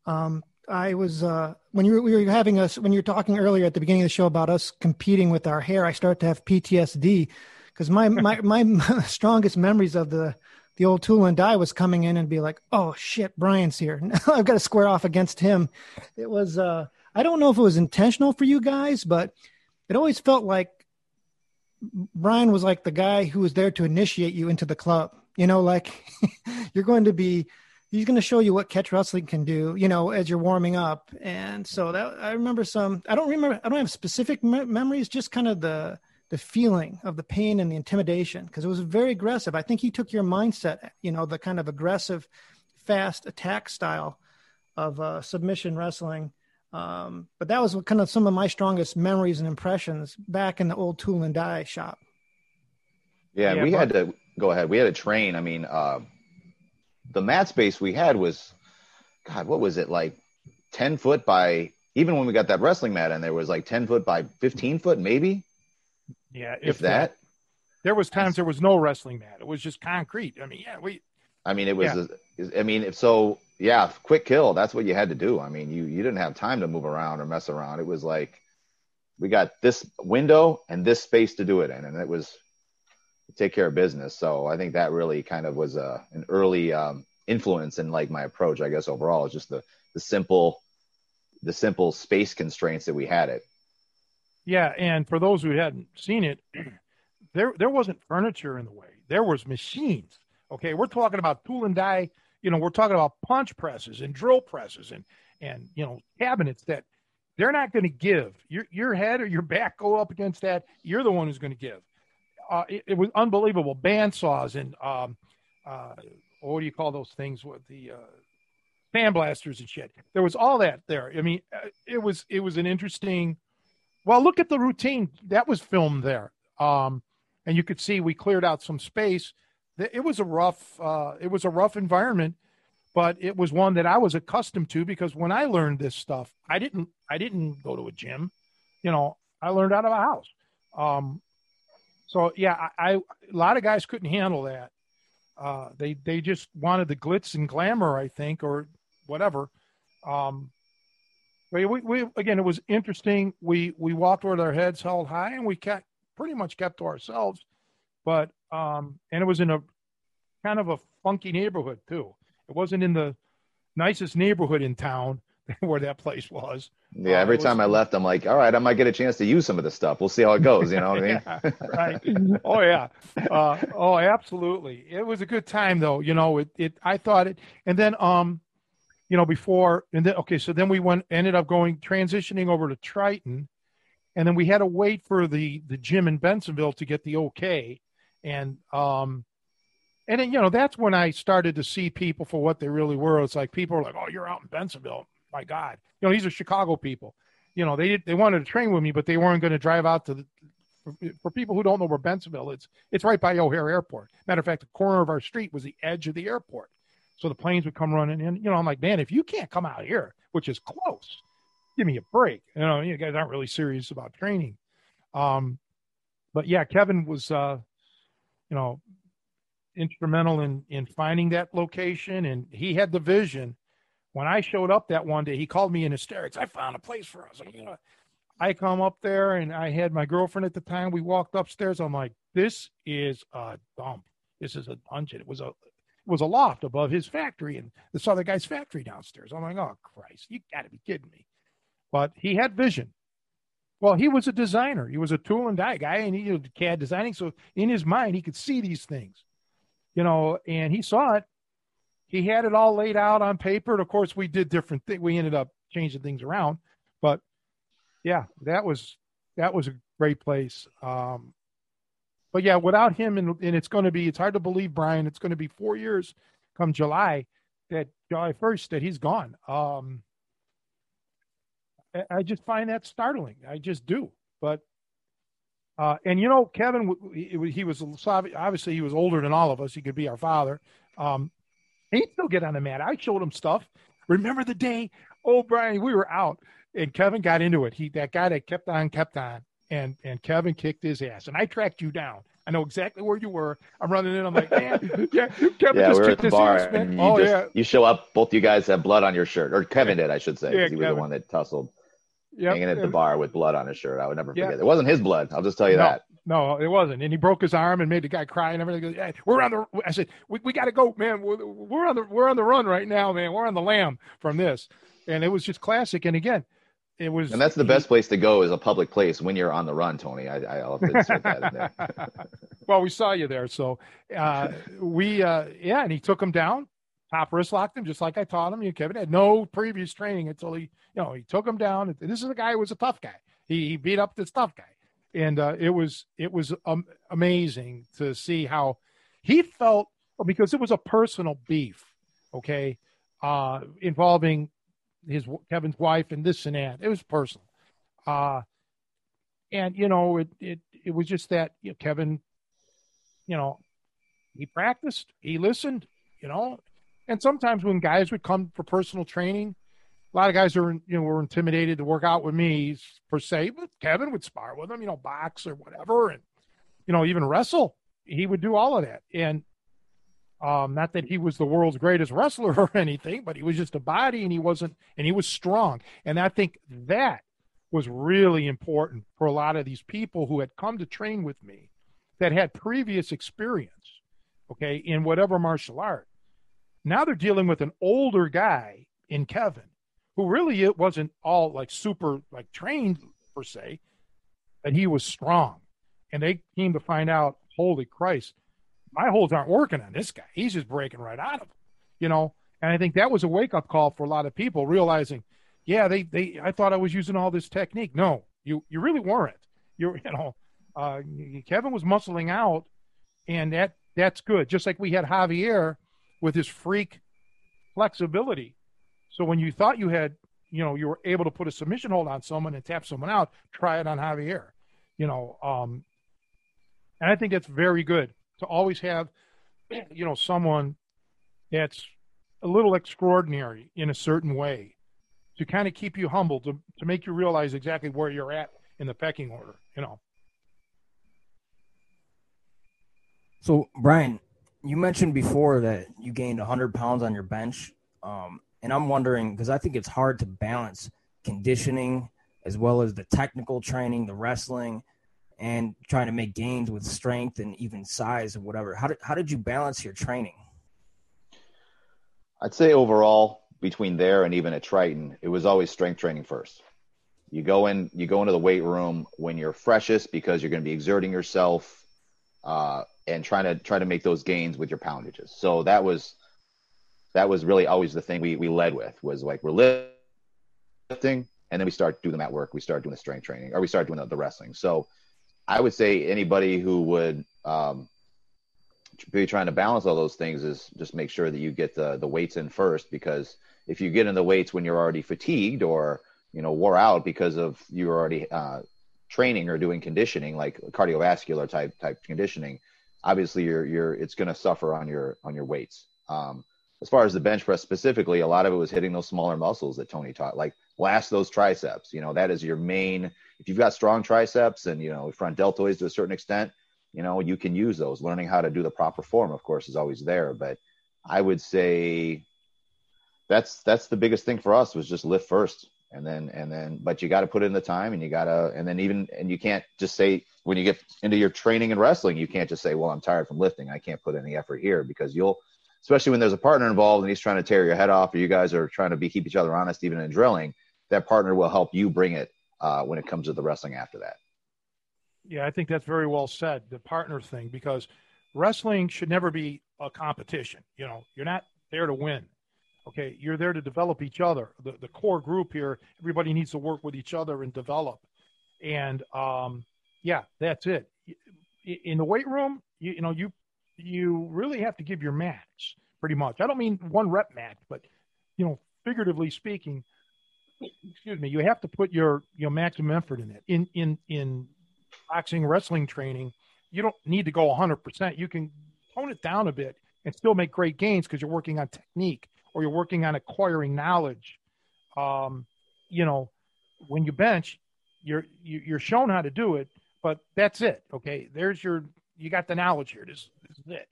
Um, I was uh, when you were, we were having us when you were talking earlier at the beginning of the show about us competing with our hair. I started to have PTSD because my, my my strongest memories of the the old tool and die was coming in and be like, oh shit, Brian's here. Now I've got to square off against him. It was uh, I don't know if it was intentional for you guys, but it always felt like Brian was like the guy who was there to initiate you into the club. You know, like you're going to be, he's going to show you what catch wrestling can do, you know, as you're warming up. And so that I remember some, I don't remember, I don't have specific me- memories, just kind of the, the feeling of the pain and the intimidation because it was very aggressive. I think he took your mindset, you know, the kind of aggressive, fast attack style of uh, submission wrestling. Um, but that was kind of some of my strongest memories and impressions back in the old tool and die shop. Yeah, Yeah, we but- had to go ahead. We had to train. I mean, uh, the mat space we had was, God, what was it like, ten foot by? Even when we got that wrestling mat in there, was like ten foot by fifteen foot, maybe Yeah, if, that. There was times there was no wrestling mat. It was just concrete. I mean, yeah, we I mean, it was. Yeah. a- I mean, if so, yeah, quick kill. That's what you had to do. I mean, you you didn't have time to move around or mess around. It was like we got this window and this space to do it in, and it was take care of business. So I think that really kind of was a an early um, influence in like my approach. I guess overall is just the the simple the simple space constraints that we had it. Yeah, and for those who hadn't seen it, there there wasn't furniture in the way. There was machines. Okay, we're talking about tool and die. You know, we're talking about punch presses and drill presses and and you know cabinets that they're not going to give. Your your head or your back go up against that. You're the one who's going to give. Uh, it, it was unbelievable. Bandsaws and um, uh, what do you call those things with the uh, sandblasters and shit. There was all that there. I mean, uh, it was it was an interesting. Well, look at the routine that was filmed there, um, and you could see we cleared out some space. It was a rough, uh, it was a rough environment, but it was one that I was accustomed to because when I learned this stuff, I didn't, I didn't go to a gym, you know, I learned out of a house. Um, so yeah, I, I a lot of guys couldn't handle that. Uh, they they just wanted the glitz and glamour, I think, or whatever. Um, we, we, we again, it was interesting. We we walked with our heads held high, and we kept pretty much kept to ourselves. But um, and it was in a kind of a funky neighborhood too. It wasn't in the nicest neighborhood in town. where that place was. Yeah, Uh, every it was- time I left, I'm like, all right, I might get a chance to use some of this stuff. We'll see how it goes. You know what I mean? Right. Oh yeah. Uh, oh, absolutely. It was a good time though. You know, it, it, I thought it, and then, um, you know, before, and then, okay. So then we went, ended up going, transitioning over to Triton and then we had to wait for the, the gym in Bensenville to get the okay. And, um, and then, you know, that's when I started to see people for what they really were. It's like people are like, "Oh, you're out in Bensenville, my God!" You know, these are Chicago people. You know, they they wanted to train with me, but they weren't going to drive out to the. For, for people who don't know where Bensenville is, it's right by O'Hare Airport. Matter of fact, the corner of our street was the edge of the airport, so the planes would come running in. You know, I'm like, man, if you can't come out here, which is close, give me a break. You know, you guys aren't really serious about training. Um, but yeah, Kevin was, uh, you know, instrumental in in finding that location, and he had the vision. When I showed up that one day, he called me in hysterics. I found a place for us. You know, I come up there, and I had my girlfriend at the time. We walked upstairs. I'm like, this is a dump. This is a dungeon. It was a was a loft above his factory, and this other guy's factory downstairs. I'm like, oh Christ, you got to be kidding me! But he had vision. Well, he was a designer. He was a tool and die guy, and he did CAD designing. So in his mind, he could see these things you know, and he saw it. He had it all laid out on paper. And of course, we did different things. We ended up changing things around, but yeah, that was that was a great place. Um, but yeah, without him, and, and it's going to be it's hard to believe, Brian. It's going to be four years come July that July first that he's gone. Um, I, just find that startling. I just do, but uh, and you know, Kevin, he, he was obviously he was older than all of us. He could be our father. Um, he'd still get on the mat. I showed him stuff. Remember the day? Oh, Brian, we were out, and Kevin got into it. He that guy that kept on, kept on, and and Kevin kicked his ass. And I tracked you down. I know exactly where you were. I'm running in. I'm like, man, yeah, Kevin yeah, just we kicked his ass, man. you Oh just yeah, you show up. Both you guys have blood on your shirt, or Kevin did, I should say. 'cause Yeah, he was the one that tussled, Yep. hanging at the bar with blood on his shirt. I would never Yeah. forget. It wasn't his blood. I'll just tell you No. that. No, it wasn't. And he broke his arm and made the guy cry and everything. Hey, we're on the. I said, we, we got to go, man. We're, we're on the we're on the run right now, man. We're on the lam from this, and it was just classic. And again, it was. And that's the he- best place to go is a public place when you're on the run, Tony. I, I'll have to insert that in there. well, we saw you there, so uh, we uh, yeah, and he took him down, top wrist locked him just like I taught him. You Kevin had no previous training until he, you know, he took him down. This is a guy who was a tough guy. He, he beat up this tough guy, and uh, it was it was um, amazing to see how he felt because it was a personal beef, okay, uh, involving his Kevin's wife and this and that. It was personal, uh, and you know it it it was just that you know, Kevin you know, he practiced, he listened, you know, and sometimes when guys would come for personal training, a lot of guys are, you know, were intimidated to work out with me per se, but Kevin would spar with them, you know, box or whatever, and you know, even wrestle. He would do all of that, and um, not that he was the world's greatest wrestler or anything, but he was just a body, and he wasn't, and he was strong, and I think that was really important for a lot of these people who had come to train with me that had previous experience, okay, in whatever martial art. Now they're dealing with an older guy in Kevin, who really it wasn't all like super like trained per se, but he was strong. And they came to find out, holy Christ, my holds aren't working on this guy. He's just breaking right out of them, you know. And I think that was a wake up call for a lot of people realizing, yeah, they they I thought I was using all this technique. No, you you really weren't. You you know, uh, Kevin was muscling out, and that that's good. Just like we had Javier with his freak flexibility. So when you thought you had, you know, you were able to put a submission hold on someone and tap someone out, try it on Javier. You know, um, and I think that's very good to always have, you know, someone that's a little extraordinary in a certain way to kind of keep you humble to to make you realize exactly where you're at in the pecking order. You know. So, Brian, you mentioned before that you gained 100 pounds on your bench. Um, and I'm wondering, because I think it's hard to balance conditioning as well as the technical training, the wrestling, and trying to make gains with strength and even size or whatever. How did, how did you balance your training? I'd say overall, between there and even at Triton, it was always strength training first. You go in, you go into the weight room when you're freshest because you're going to be exerting yourself uh, and trying to try to make those gains with your poundages. So that was that was really always the thing we we led with was like we're lifting and then we start doing the mat work, we start doing the strength training, or we start doing the, the wrestling. So I would say anybody who would um, be trying to balance all those things is just make sure that you get the the weights in first because if you get in the weights when you're already fatigued or you know wore out because of you're already uh, training or doing conditioning like cardiovascular type type conditioning obviously you're you're it's going to suffer on your on your weights. Um, as far as the bench press specifically a lot of it was hitting those smaller muscles that tony taught like blast those triceps you know that is your main if you've got strong triceps and you know front deltoids to a certain extent you know you can use those. Learning how to do the proper form of course is always there but i would say that's that's the biggest thing for us was just lift first and then and then but you got to put in the time and you got to and then even and you can't just say when you get into your training and wrestling you can't just say well i'm tired from lifting. I can't put any effort here because you'll especially when there's a partner involved and he's trying to tear your head off or you guys are trying to be keep each other honest even in drilling that partner will help you bring it uh, when it comes to the wrestling after that yeah, I think that's very well said, the partner thing, because wrestling should never be a competition. You know, you're not there to win. Okay, you're there to develop each other. The the core group here, everybody needs to work with each other and develop. And um, yeah, that's it. In the weight room, you, you know, you you really have to give your max, pretty much. I don't mean one rep max, but you know, figuratively speaking, excuse me, you have to put your your maximum effort in it. In in in boxing, wrestling training, you don't need to go 100%. You can tone it down a bit and still make great gains because you're working on technique or you're working on acquiring knowledge. Um, you know, when you bench, you're you're shown how to do it, but that's it. Okay, there's your you got the knowledge here. This, this is it.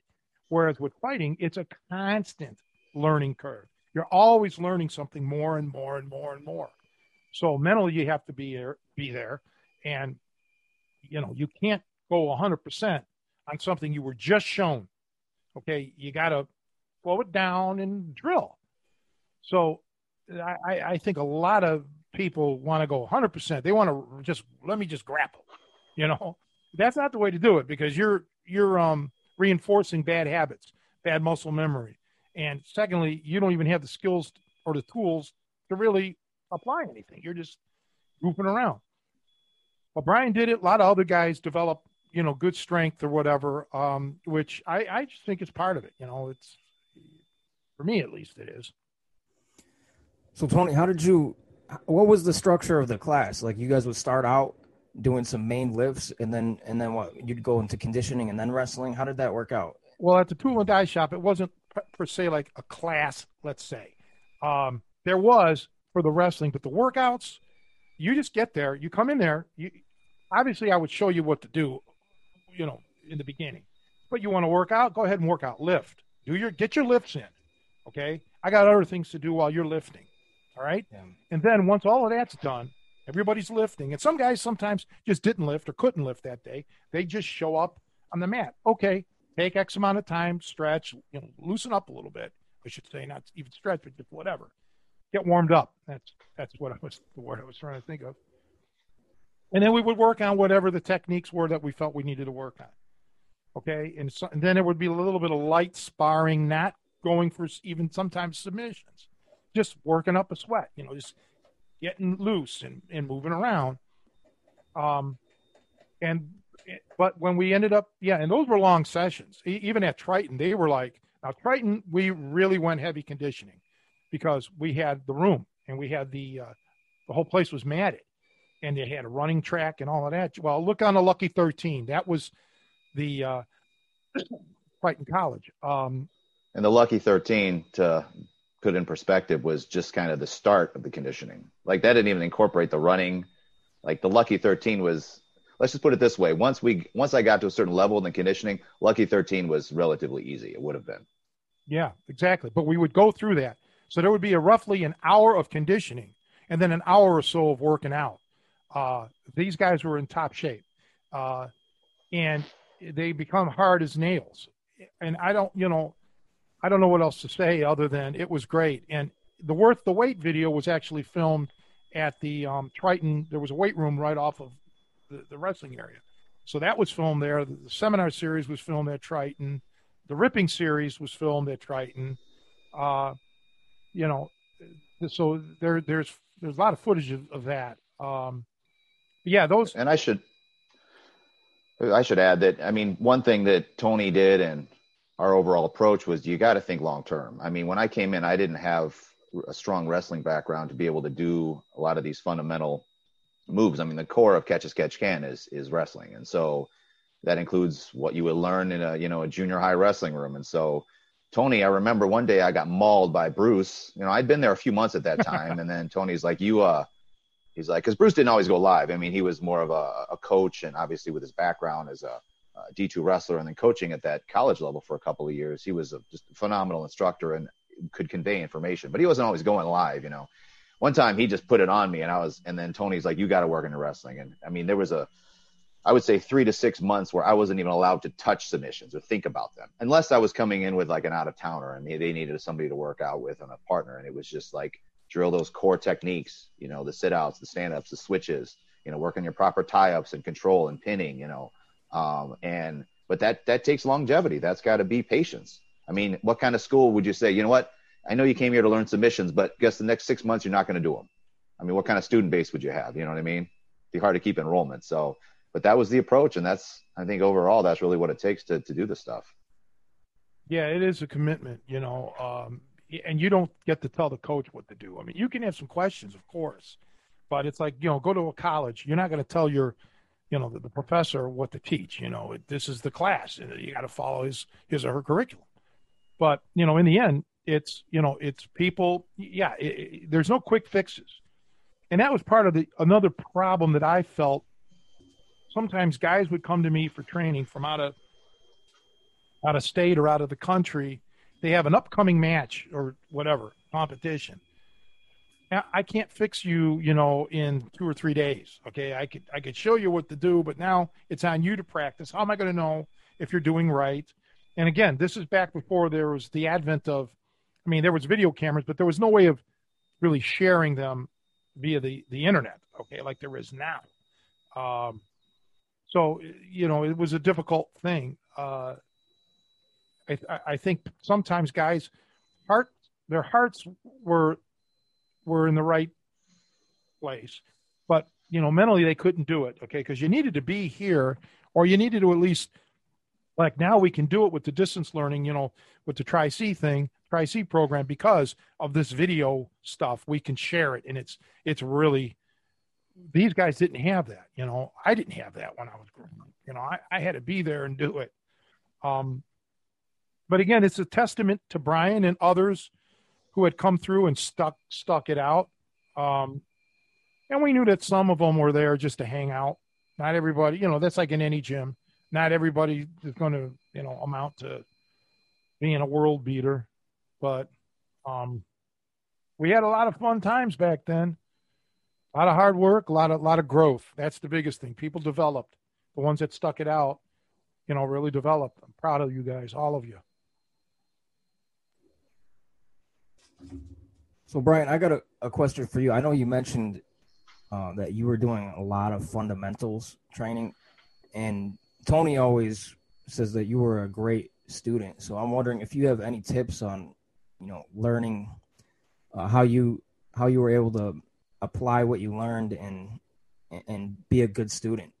Whereas with fighting, it's a constant learning curve. You're always learning something more and more and more and more. So mentally, you have to be there, be there, and you know, you can't go 100% on something you were just shown. Okay, you got to slow it down and drill. So I, I think a lot of people want to go 100%. They want to just let me just grapple. You know, that's not the way to do it because you're you're um, reinforcing bad habits, bad muscle memory, and secondly, you don't even have the skills or the tools to really apply anything. You're just goofing around. Well, Brian did it. A lot of other guys develop, you know, good strength or whatever, um, which I, I just think is part of it. You know, it's for me at least it is. So Tony, how did you? What was the structure of the class? Like you guys would start out doing some main lifts, and then and then what? You'd go into conditioning and then wrestling. How did that work out? Well, at the tool and die shop, it wasn't per se like a class. Let's say um, there was for the wrestling, but the workouts you just get there, you come in there, you obviously I would show you what to do, you know, in the beginning. But you want to work out, go ahead and work out. Lift. Do your get your lifts in. Okay? I got other things to do while you're lifting. All right? Yeah. And then once all of that's done, everybody's lifting. And some guys sometimes just didn't lift or couldn't lift that day. They just show up on the mat. Okay, take X amount of time, stretch, you know, loosen up a little bit. I should say not even stretch, but just whatever get warmed up. That's that's what I was the word I was trying to think of. And then we would work on whatever the techniques were that we felt we needed to work on. Okay, and, so, and then it would be a little bit of light sparring, not going for even sometimes submissions, just working up a sweat. You know, just getting loose and, and moving around. Um, and but when we ended up, yeah, and those were long sessions. Even at Triton, they were like now Triton, we really went heavy conditioning because we had the room and we had the uh, the whole place was matted and they had a running track and all of that. Well, look on the Lucky 13. That was the uh, Triton College. Um, and the Lucky 13, to put in perspective, was just kind of the start of the conditioning. Like that didn't even incorporate the running. Like the Lucky 13 was. Let's just put it this way: once we, once I got to a certain level in the conditioning, Lucky 13 was relatively easy. It would have been. Yeah, exactly. But we would go through that. So there would be a roughly an hour of conditioning and then an hour or so of working out. Uh, these guys were in top shape, uh, and they become hard as nails. And I don't, you know, I don't know what else to say other than it was great. And the worth the weight video was actually filmed at the um, Triton. There was a weight room right off of the, the wrestling area, so that was filmed there. The, the seminar series was filmed at Triton. The ripping series was filmed at Triton. Uh, you know, so there there's there's a lot of footage of, of that. Um, yeah, those. And I should I should add that I mean one thing that Tony did and our overall approach was you got to think long term. I mean, when I came in, I didn't have a strong wrestling background to be able to do a lot of these fundamental moves. I mean, the core of catch as catch can is is wrestling, and so that includes what you would learn in a you know a junior high wrestling room. And so Tony, I remember one day I got mauled by Bruce. You know, I'd been there a few months at that time, and then Tony's like, "You, uh, he's like, because Bruce didn't always go live. I mean, he was more of a, a coach, and obviously with his background as a a D2 wrestler and then coaching at that college level for a couple of years. He was a just phenomenal instructor and could convey information, but he wasn't always going live, you know. One time he just put it on me and I was, and then Tony's like, you got to work into wrestling. And I mean, there was a, I would say three to six months where I wasn't even allowed to touch submissions or think about them unless I was coming in with like an out of towner and they, needed somebody to work out with and a partner. And it was just like drill those core techniques, you know, the sit outs, the stand ups, the switches, you know, working your proper tie ups and control and pinning, you know, um, and but that that takes longevity. That's got to be patience. I mean, what kind of school would you say? You know what? I know you came here to learn submissions, but guess the next six months you're not going to do them. I mean, what kind of student base would you have? You know what I mean? It'd be hard to keep enrollment. So, but that was the approach, and that's I think overall that's really what it takes to to do this stuff. Yeah, it is a commitment, you know, um, and you don't get to tell the coach what to do. I mean, you can have some questions, of course, but it's like you know, go to a college. You're not going to tell your you know the, the, professor what to teach you know this is the class you got to follow his his or her curriculum. But you know in the end it's you know it's people yeah it, it, there's no quick fixes. And that was part of the another problem that i felt. Sometimes guys would come to me for training from out of out of state or out of the country. They have an upcoming match or whatever competition I can't fix you, you know, in two or three days. Okay, I could I could show you what to do, but now it's on you to practice. How am I going to know if you're doing right? And again, this is back before there was the advent of, I mean, there was video cameras, but there was no way of really sharing them via the the internet. Okay, like there is now. Um, so you know, it was a difficult thing. Uh, I I think sometimes guys heart their hearts were were in the right place. But, you know, mentally they couldn't do it, okay, because you needed to be here or you needed to at least, like now we can do it with the distance learning, you know, with the Tri C thing, Tri C program, because of this video stuff, we can share it. And it's, it's really, these guys didn't have that, you know, I didn't have that when I was growing up, you know, I, I had to be there and do it. Um, but again, it's a testament to Brian and others who had come through and stuck stuck it out. Um, and we knew that some of them were there just to hang out. Not everybody, you know, that's like in any gym. Not everybody is going to, you know, amount to being a world beater, but um, we had a lot of fun times back then. A lot of hard work, a lot of a lot of growth. That's the biggest thing. People developed. The ones that stuck it out, you know, really developed. I'm proud of you guys, all of you. So, Brian, I got a, a question for you. I know you mentioned uh, that you were doing a lot of fundamentals training, and Tony always says that you were a great student. So, I'm wondering if you have any tips on, you know, learning uh, how you how you were able to apply what you learned and and be a good student.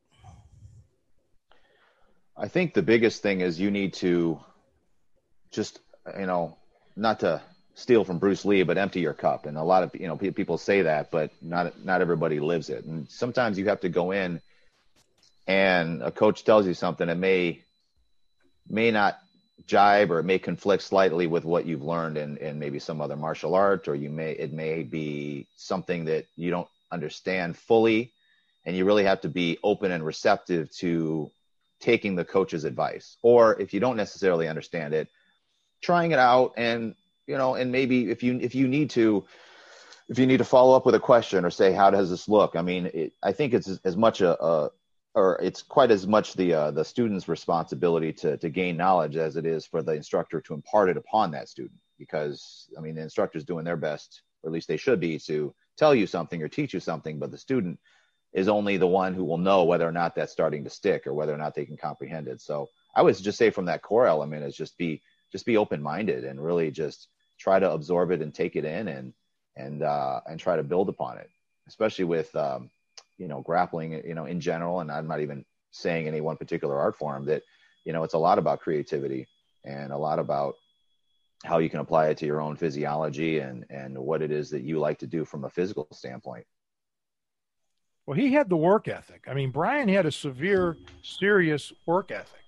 I think the biggest thing is you need to just you know not to steal from Bruce Lee, but empty your cup. And a lot of you know people say that, but not not everybody lives it. And sometimes you have to go in, and a coach tells you something that may may not jibe or it may conflict slightly with what you've learned in, in maybe some other martial art, or you may it may be something that you don't understand fully, and you really have to be open and receptive to taking the coach's advice. Or if you don't necessarily understand it, trying it out and you know, and maybe if you if you need to if you need to follow up with a question or say how does this look, I mean, it, I think it's as much a, a or it's quite as much the uh, the student's responsibility to to gain knowledge as it is for the instructor to impart it upon that student because I mean the instructor's doing their best or at least they should be to tell you something or teach you something, but the student is only the one who will know whether or not that's starting to stick or whether or not they can comprehend it. So I would just say from that core element is just be just be open minded and really just try to absorb it and take it in and and uh, and try to build upon it, especially with um, you know grappling you know in general. And I'm not even saying any one particular art form that you know it's a lot about creativity and a lot about how you can apply it to your own physiology and and what it is that you like to do from a physical standpoint. Well he had the work ethic. I mean brian had a severe serious work ethic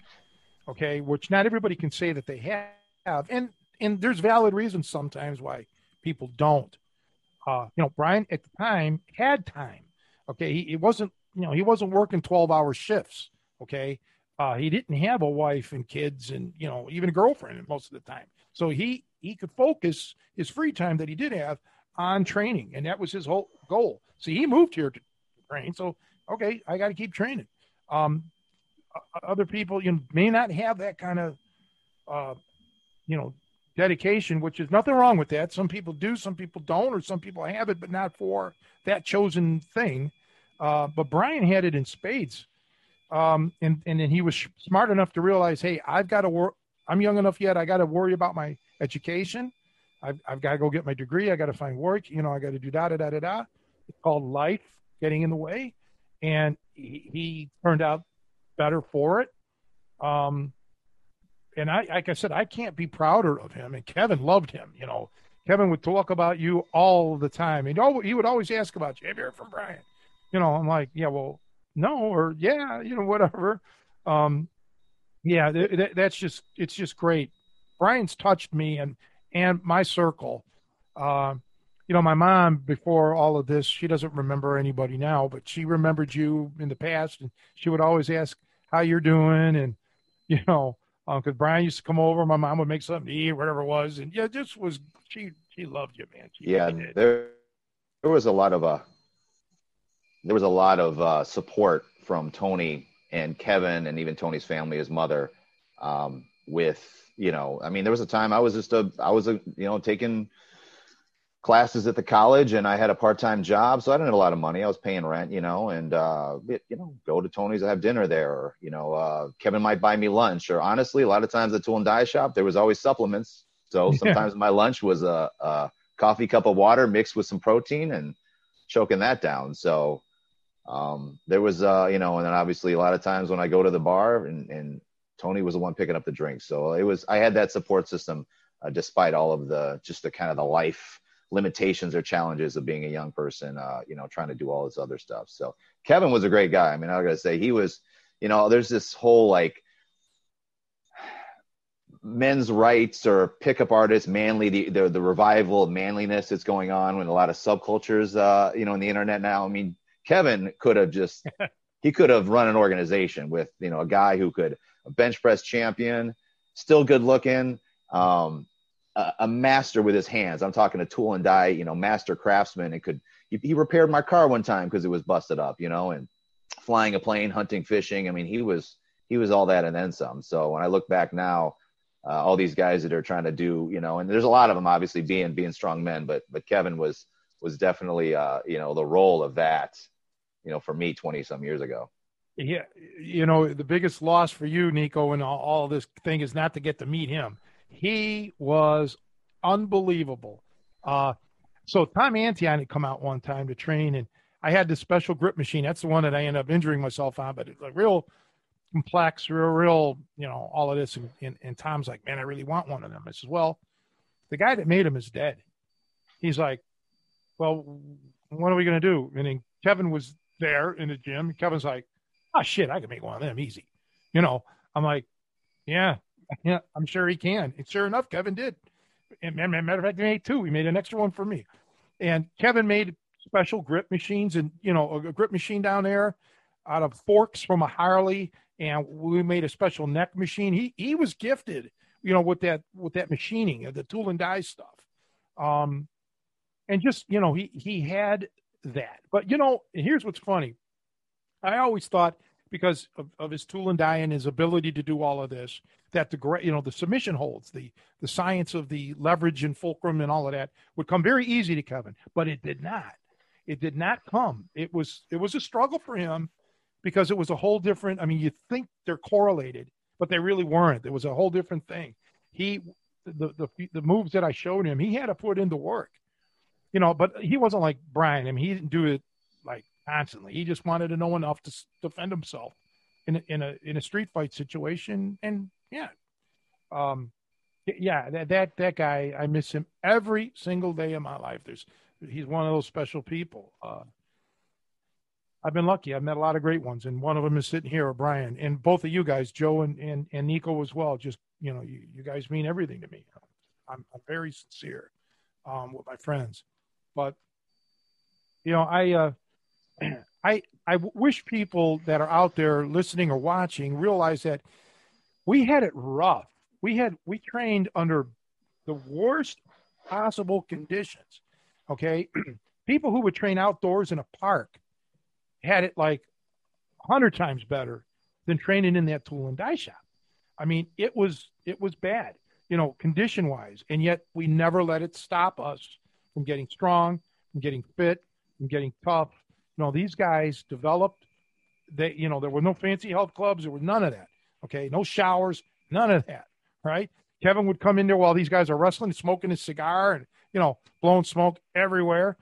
okay which not everybody can say that they have. And and there's valid reasons sometimes why people don't. Uh you know brian at the time had time okay? He, he wasn't you know he wasn't working 12 hour shifts okay? Uh, he didn't have a wife and kids and you know even a girlfriend most of the time. So he he could focus his free time that he did have on training and that was his whole goal. See he moved here to train so okay i got to keep training. Um, other people you may not have that kind of uh, you know dedication which is nothing wrong with that some people do some people don't or some people have it but not for that chosen thing uh, but brian had it in spades um, and and then he was smart enough to realize, hey, I've got to work. I'm young enough yet. I got to worry about my education. I've, I've got to go get my degree. I got to find work. You know, I got to do da da da da da. It's called life getting in the way, and he, he turned out better for it. Um, and I, like I said, I can't be prouder of him. And Kevin loved him. You know, Kevin would talk about you all the time, and he would always ask about you. Have you heard from Brian? You know, I'm like, yeah, well, no or yeah you know whatever um yeah th- th- that's just it's just great brian's touched me and and my circle uh, you know my mom before all of this she doesn't remember anybody now but she remembered you in the past and she would always ask how you're doing? And you know because um, brian used to come over my mom would make something to eat whatever it was and yeah this was she she loved you man. She yeah there there was a lot of uh there was a lot of uh, support from Tony and Kevin and even Tony's family, his mother, um, with you know, I mean, there was a time I was just a, I was a, you know, taking classes at the college and I had a part-time job, so I didn't have a lot of money. I was paying rent, you know, and uh, it, you know, go to Tony's, I have dinner there, or you know, uh, Kevin might buy me lunch, or honestly, a lot of times at Tool and Die Shop, there was always supplements. So sometimes yeah. my lunch was a, a coffee cup of water mixed with some protein and choking that down. So um, there was, uh, you know, and then obviously a lot of times when I go to the bar and, and Tony was the one picking up the drinks. So it was, I had that support system uh, despite all of the, just the kind of the life limitations or challenges of being a young person, uh, you know, trying to do all this other stuff. So Kevin was a great guy. I mean, I gotta say he was, you know, there's this whole like men's rights or pickup artists, manly, the, the, the revival of manliness that's going on with a lot of subcultures, uh, you know, in the internet now. I mean, Kevin could have just he could have run an organization with you know a guy who could a bench press champion, still good looking, um, a, master with his hands. I'm talking a tool and die, you know, master craftsman. And could he, he repaired my car one time because it was busted up, you know, and flying a plane, hunting, fishing. I mean, he was he was all that and then some. So when I look back now, uh, all these guys that are trying to do, you know, and there's a lot of them obviously being being strong men, but but Kevin was was definitely uh, you know the role of that you know, for me 20 some years ago. Yeah. You know, the biggest loss for you, Nico, and all, all this thing is not to get to meet him. He was unbelievable. Uh, so Tom Antion had come out one time to train, and I had this special grip machine. That's the one that I ended up injuring myself on, but it's like real complex, real, real, you know, all of this. And, and, and Tom's like, man, I really want one of them. I says, well, the guy that made him is dead. He's like, well, what are we going to do? And then Kevin was there in the gym. Kevin's like, oh shit, I can make one of them easy. You know, I'm like, yeah, yeah, I'm sure he can. And sure enough, Kevin did. And matter of fact, he made two. He made an extra one for me. And Kevin made special grip machines and, you know, a grip machine down there out of forks from a Harley. And we made a special neck machine. He, he was gifted, you know, with that, with that machining of the tool and die stuff. Um, and just, you know, he, he had that. But you know, here's what's funny. I always thought because of, of his tool and die and his ability to do all of this. That the you know the submission holds, the the science of the leverage and fulcrum and all of that would come very easy to Kevin, but it did not. It did not come. It was it was a struggle for him because it was a whole different. I mean, you think they're correlated, but they really weren't. It was a whole different thing. He the the the moves that I showed him, he had to put into work. You know, but he wasn't like Brian. I mean, he didn't do it like constantly. He just wanted to know enough to defend himself in a, in a in a street fight situation. And yeah, um, yeah, that that that guy, I miss him every single day of my life. There's he's one of those special people. Uh, I've been lucky. I've met a lot of great ones, and one of them is sitting here, O'Brien, and both of you guys, Joe and and, and Nico as well. Just you know, you, you guys mean everything to me. I'm, I'm very sincere um, with my friends, but you know, I uh, I I wish people that are out there listening or watching realize that we had it rough. We had we trained under the worst possible conditions. Okay, people who would train outdoors in a park had it like hundred times better than training in that tool and die shop. I mean, it was it was bad, you know, condition wise, and yet we never let it stop us from getting strong, from getting fit, from getting tough. You know, these guys developed. They, you know, there were no fancy health clubs. There was none of that. Okay, no showers, none of that. Right? Kevin would come in there while these guys are wrestling, smoking his cigar, and you know, blowing smoke everywhere.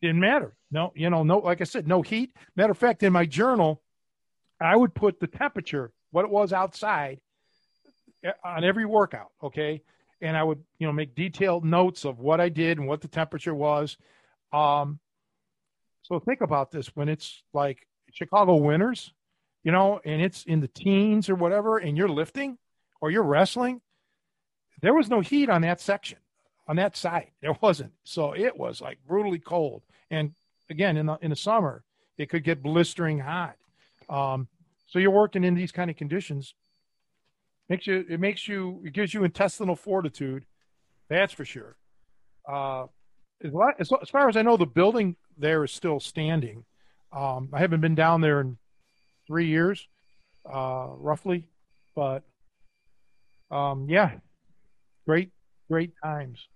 Didn't matter. No, you know, no, like I said, no heat. Matter of fact, in my journal, I would put the temperature, what it was outside eh, on every workout. Okay. And I would, you know, make detailed notes of what I did and what the temperature was. Um, so think about this when it's like Chicago winters, you know, and it's in the teens or whatever, and you're lifting or you're wrestling, there was no heat on that section, on that side. There wasn't. So it was like brutally cold. And again in the in the summer it could get blistering hot um, so you're working in these kind of conditions makes you it makes you it gives you intestinal fortitude that's for sure uh, as, as far as i know the building there is still standing um, i haven't been down there in three years uh, roughly but um, yeah great great times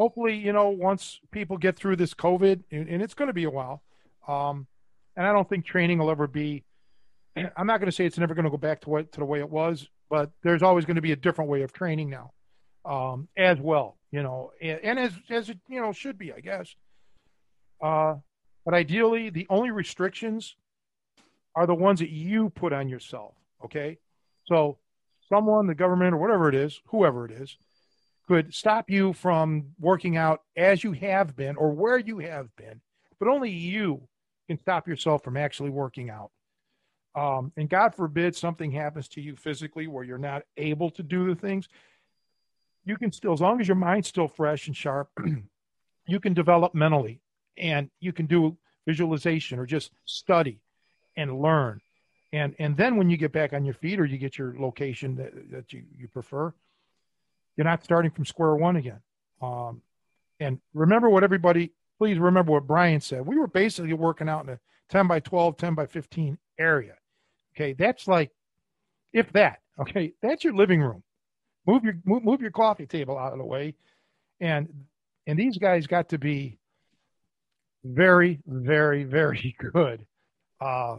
hopefully, you know, once people get through this COVID, and, and it's going to be a while, um, and I don't think training will ever be. I'm not going to say it's never going to go back to what to the way it was, but there's always going to be a different way of training now, um, as well. You know, and, and as as it you know should be, I guess. Uh, but ideally, the only restrictions are the ones that you put on yourself. Okay, so someone, the government, or whatever it is, whoever it is, could stop you from working out as you have been or where you have been, but only you can stop yourself from actually working out. Um, and God forbid something happens to you physically where you're not able to do the things, you can still, as long as your mind's still fresh and sharp, you can develop mentally and you can do visualization or just study and learn. And, and then when you get back on your feet or you get your location that, that you, you prefer, you're not starting from square one again. Um, and remember what everybody, please remember what Brian said. We were basically working out in a 10 by 12, 10 by 15 area. Okay. That's like, if that, okay, that's your living room. Move your, move, move your coffee table out of the way. And, and these guys got to be very, very, very good. Uh,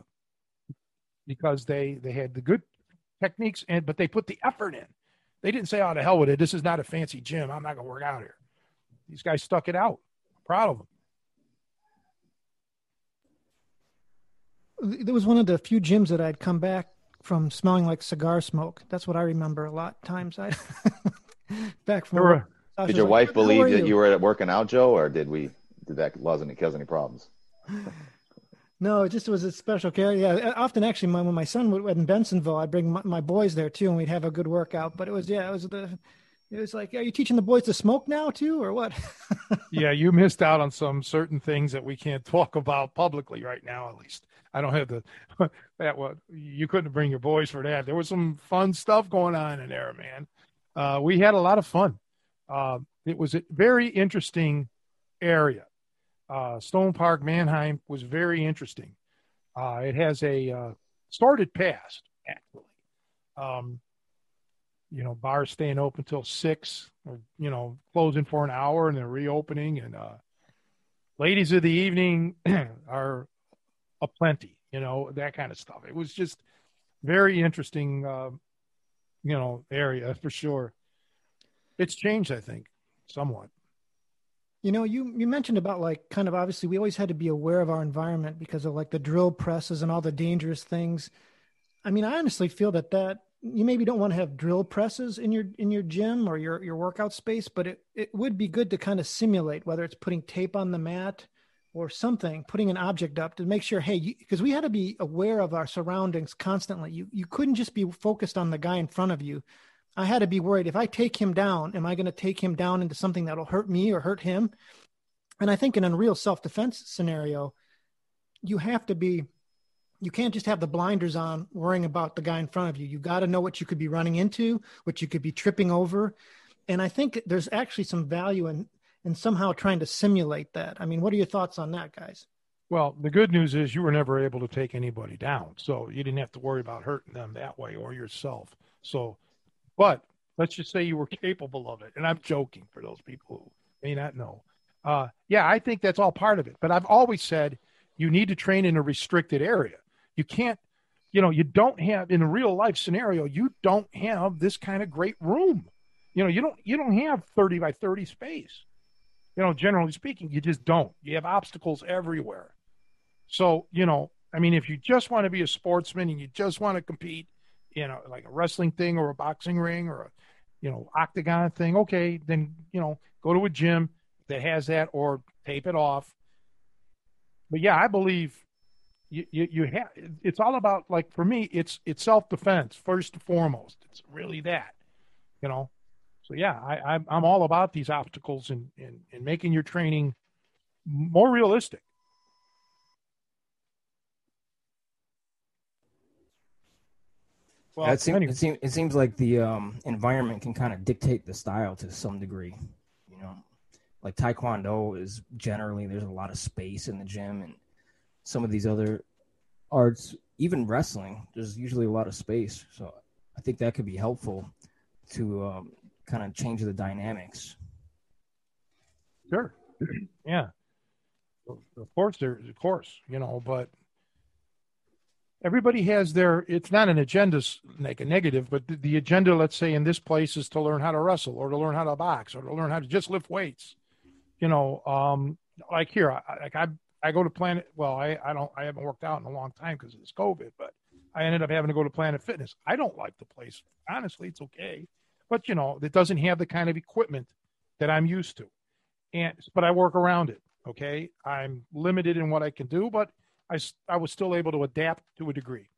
because they, they had the good techniques and, but they put the effort in. They didn't say, "Oh, to hell with it. This is not a fancy gym. I'm not going to work out here." These guys stuck it out. I'm proud of them. There was one of the few gyms that I'd come back from smelling like cigar smoke. That's what I remember a lot times. I back from. Were, did your like, wife believe that you? you were working out, Joe, or did we did that cause any cause any problems? No, it just was a special care. Yeah, uh, often actually, my, when my son would in Bensenville, I'd bring my, my, boys there too, and we'd have a good workout. But it was yeah, it was the, it was like, are you teaching the boys to smoke now too, or what? yeah, you missed out on some certain things that we can't talk about publicly right now. At least I don't have the that what you couldn't bring your boys for that. There was some fun stuff going on in there, man. Uh, we had a lot of fun. Uh, it was a very interesting area uh, Stone Park, Mannheim was very interesting. Uh, it has a uh, sordid past, actually. Um, you know, bars staying open till six, or you know, closing for an hour and then reopening, and uh, ladies of the evening are aplenty. You know, that kind of stuff. It was just very interesting, uh, you know, area for sure. It's changed, I think, somewhat. You know, you you mentioned about like kind of obviously we always had to be aware of our environment because of like the drill presses and all the dangerous things. I mean, I honestly feel that that you maybe don't want to have drill presses in your in your gym or your your workout space, but it it would be good to kind of simulate whether it's putting tape on the mat or something, putting an object up to make sure, hey, because we had to be aware of our surroundings constantly. You you couldn't just be focused on the guy in front of you. I had to be worried if I take him down, am I going to take him down into something that'll hurt me or hurt him? And I think in a real self defense scenario, you have to be, you can't just have the blinders on worrying about the guy in front of you. You got to know what you could be running into, what you could be tripping over. And I think there's actually some value in, in somehow trying to simulate that. I mean, what are your thoughts on that, guys? Well, the good news is you were never able to take anybody down. So you didn't have to worry about hurting them that way or yourself. So but let's just say you were capable of it. And I'm joking for those people who may not know. Uh, yeah, I think that's all part of it. But I've always said you need to train in a restricted area. You can't, you know, you don't have in a real life scenario, you don't have this kind of great room. You know, you don't you don't have 30 by 30 space. You know, generally speaking, you just don't. You have obstacles everywhere. So, you know, I mean, if you just want to be a sportsman and you just want to compete, you know, like a wrestling thing or a boxing ring or a, you know, octagon thing, okay, then, you know, go to a gym that has that or tape it off. But yeah, I believe you, you, you have, it's all about like, for me, it's, it's self-defense first and foremost. It's really that, you know? So yeah, I, I'm, I'm all about these obstacles and, and, and making your training more realistic. Well, it, seems, anyway. it, seems, it seems like the um, environment can kind of dictate the style to some degree. You know, like Taekwondo is generally there's a lot of space in the gym, and some of these other arts, even wrestling, there's usually a lot of space. So I think that could be helpful to um, kind of change the dynamics. Sure. yeah. Of course, there's of course, you know, but everybody has their it's not an agenda like a negative but the, the, agenda let's say in this place is to learn how to wrestle or to learn how to box or to learn how to just lift weights you know um like here I, like i i go to planet well i i don't i haven't worked out in a long time because this covid but i ended up having to go to planet fitness i don't like the place honestly it's okay but you know it doesn't have the kind of equipment that i'm used to and but i work around it okay i'm limited in what i can do but I, I was still able to adapt to a degree.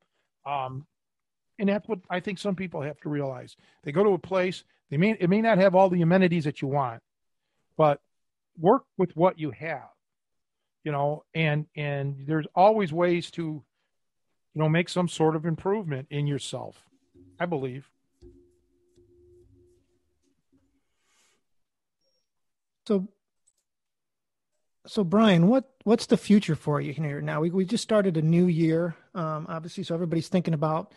Um, and that's what I think some people have to realize. They go to a place, they may, it may not have all the amenities that you want, but work with what you have, you know, and, and there's always ways to, you know, make some sort of improvement in yourself, I believe. So so Brian, what what's the future for you here now? We we just started a new year, um, obviously, so everybody's thinking about,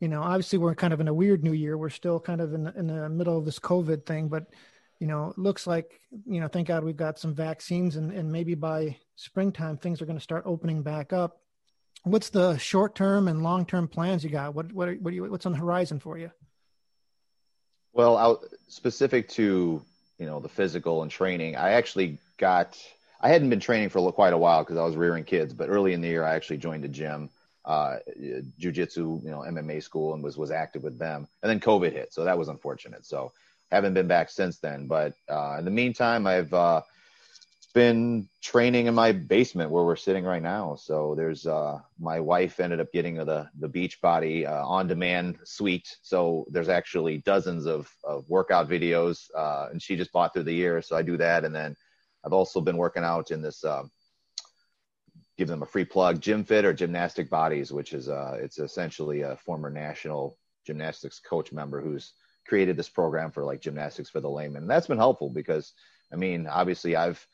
you know, obviously we're kind of in a weird new year. We're still kind of in the, in the middle of this COVID thing, but you know, it looks like you know, thank God we've got some vaccines, and and maybe by springtime things are going to start opening back up. What's the short term and long term plans you got? What what are, what are you, what's on the horizon for you? Well, out specific to you know the physical and training, I actually got I hadn't been training for quite a while because I was rearing kids, but early in the year I actually joined a gym, uh, jujitsu, you know, MMA school, and was was active with them. And then COVID hit, so that was unfortunate. So haven't been back since then. But uh, in the meantime, I've uh, been training in my basement where we're sitting right now. So there's uh, my wife ended up getting the the Beachbody uh, on demand suite. So there's actually dozens of, of workout videos, uh, and she just bought through the year. So I do that, and then I've also been working out in this. Uh, give them a free plug, Gym Fit or Gymnastic Bodies, which is uh, it's essentially a former national gymnastics coach member who's created this program for like gymnastics for the layman. And that's been helpful because I mean, obviously I've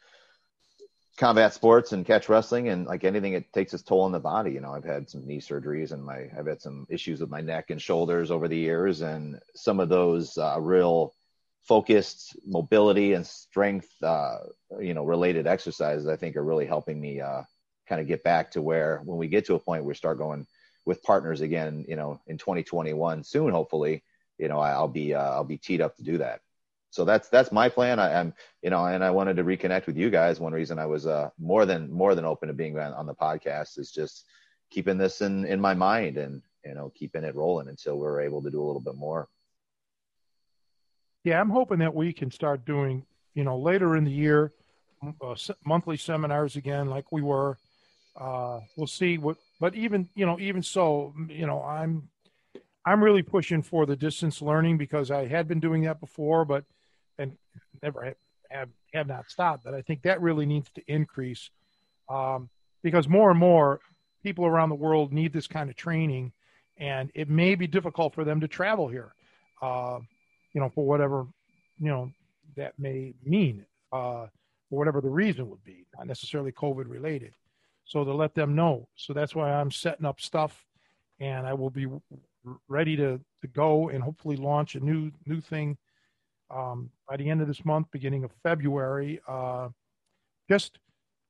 combat sports and catch wrestling and like anything it takes its toll on the body. You know i've had some knee surgeries and my i've had some issues with my neck and shoulders over the years and some of those uh, real focused mobility and strength uh, you know related exercises i think are really helping me uh, kind of get back to where when we get to a point where we start going with partners again you know in 2021 soon hopefully you know i'll be uh, i'll be teed up to do that so that's that's my plan. I, am you know, and I wanted to reconnect with you guys. One reason I was uh, more than more than open to being on, on the podcast is just keeping this in in my mind and you know keeping it rolling until we're able to do a little bit more. Yeah, I'm hoping that we can start doing you know later in the year uh, monthly seminars again, like we were. Uh, we'll see what, but even you know, even so, you know, I'm I'm really pushing for the distance learning because I had been doing that before, but and never have, have, have not stopped. But I think that really needs to increase um, because more and more people around the world need this kind of training, and it may be difficult for them to travel here, uh, you know, for whatever you know that may mean, uh, for whatever the reason would be, not necessarily COVID related. So to let them know. So that's why I'm setting up stuff, and I will be ready to to go and hopefully launch a new new thing um, by the end of this month, beginning of February. Uh, just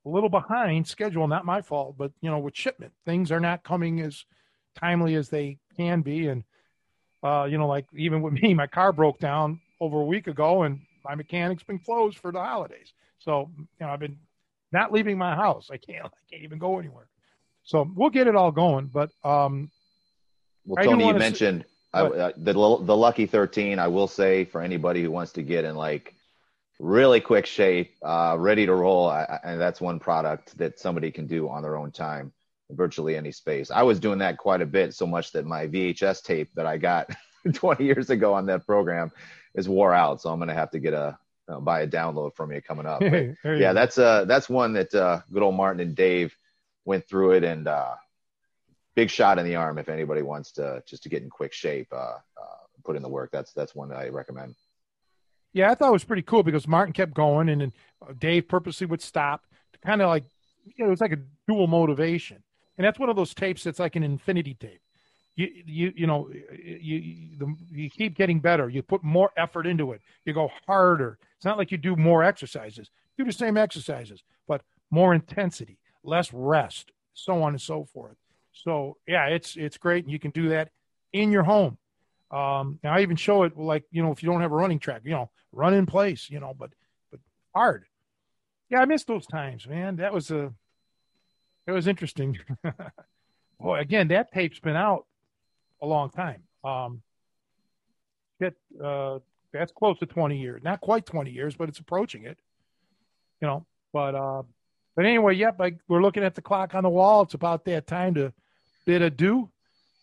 a little behind schedule, not my fault, but you know, with shipment, things are not coming as timely as they can be. And uh, you know, like even with me, my car broke down over a week ago, and my mechanic's been closed for the holidays. So you know, I've been not leaving my house. I can't, I can't even go anywhere. So we'll get it all going. But um, well, Tony, you mentioned I, uh, the the lucky 13 i will say for anybody who wants to get in like really quick shape uh, ready to roll I, and that's one product that somebody can do on their own time virtually any space. I was doing that quite a bit so much that my vhs tape that i got 20 years ago on that program is wore out so i'm going to have to get a uh, buy a download from you coming up. But, yeah that's uh that's one that uh good old martin and dave went through it and uh big shot in the arm if anybody wants to just to get in quick shape, uh, uh, put in the work. That's that's one that I recommend. Yeah, I thought it was pretty cool because Martin kept going, and then uh, Dave purposely would stop to kind of like, you know, it was like a dual motivation, and that's one of those tapes that's like an infinity tape. You you you know you you, you keep getting better. You put more effort into it. You go harder. It's not like you do more exercises. do the same exercises, but more intensity, less rest, so on and so forth. So yeah, it's it's great, and you can do that in your home. Um, now I even show it like you know if you don't have a running track, you know, run in place, you know, but but hard. Yeah, I miss those times, man. That was a it was interesting. Boy, again, that tape's been out a long time. Um, get uh, that's close to twenty years, not quite twenty years, but it's approaching it. You know, but uh, but anyway, yep. Like we're looking at the clock on the wall. It's about that time to bid adieu.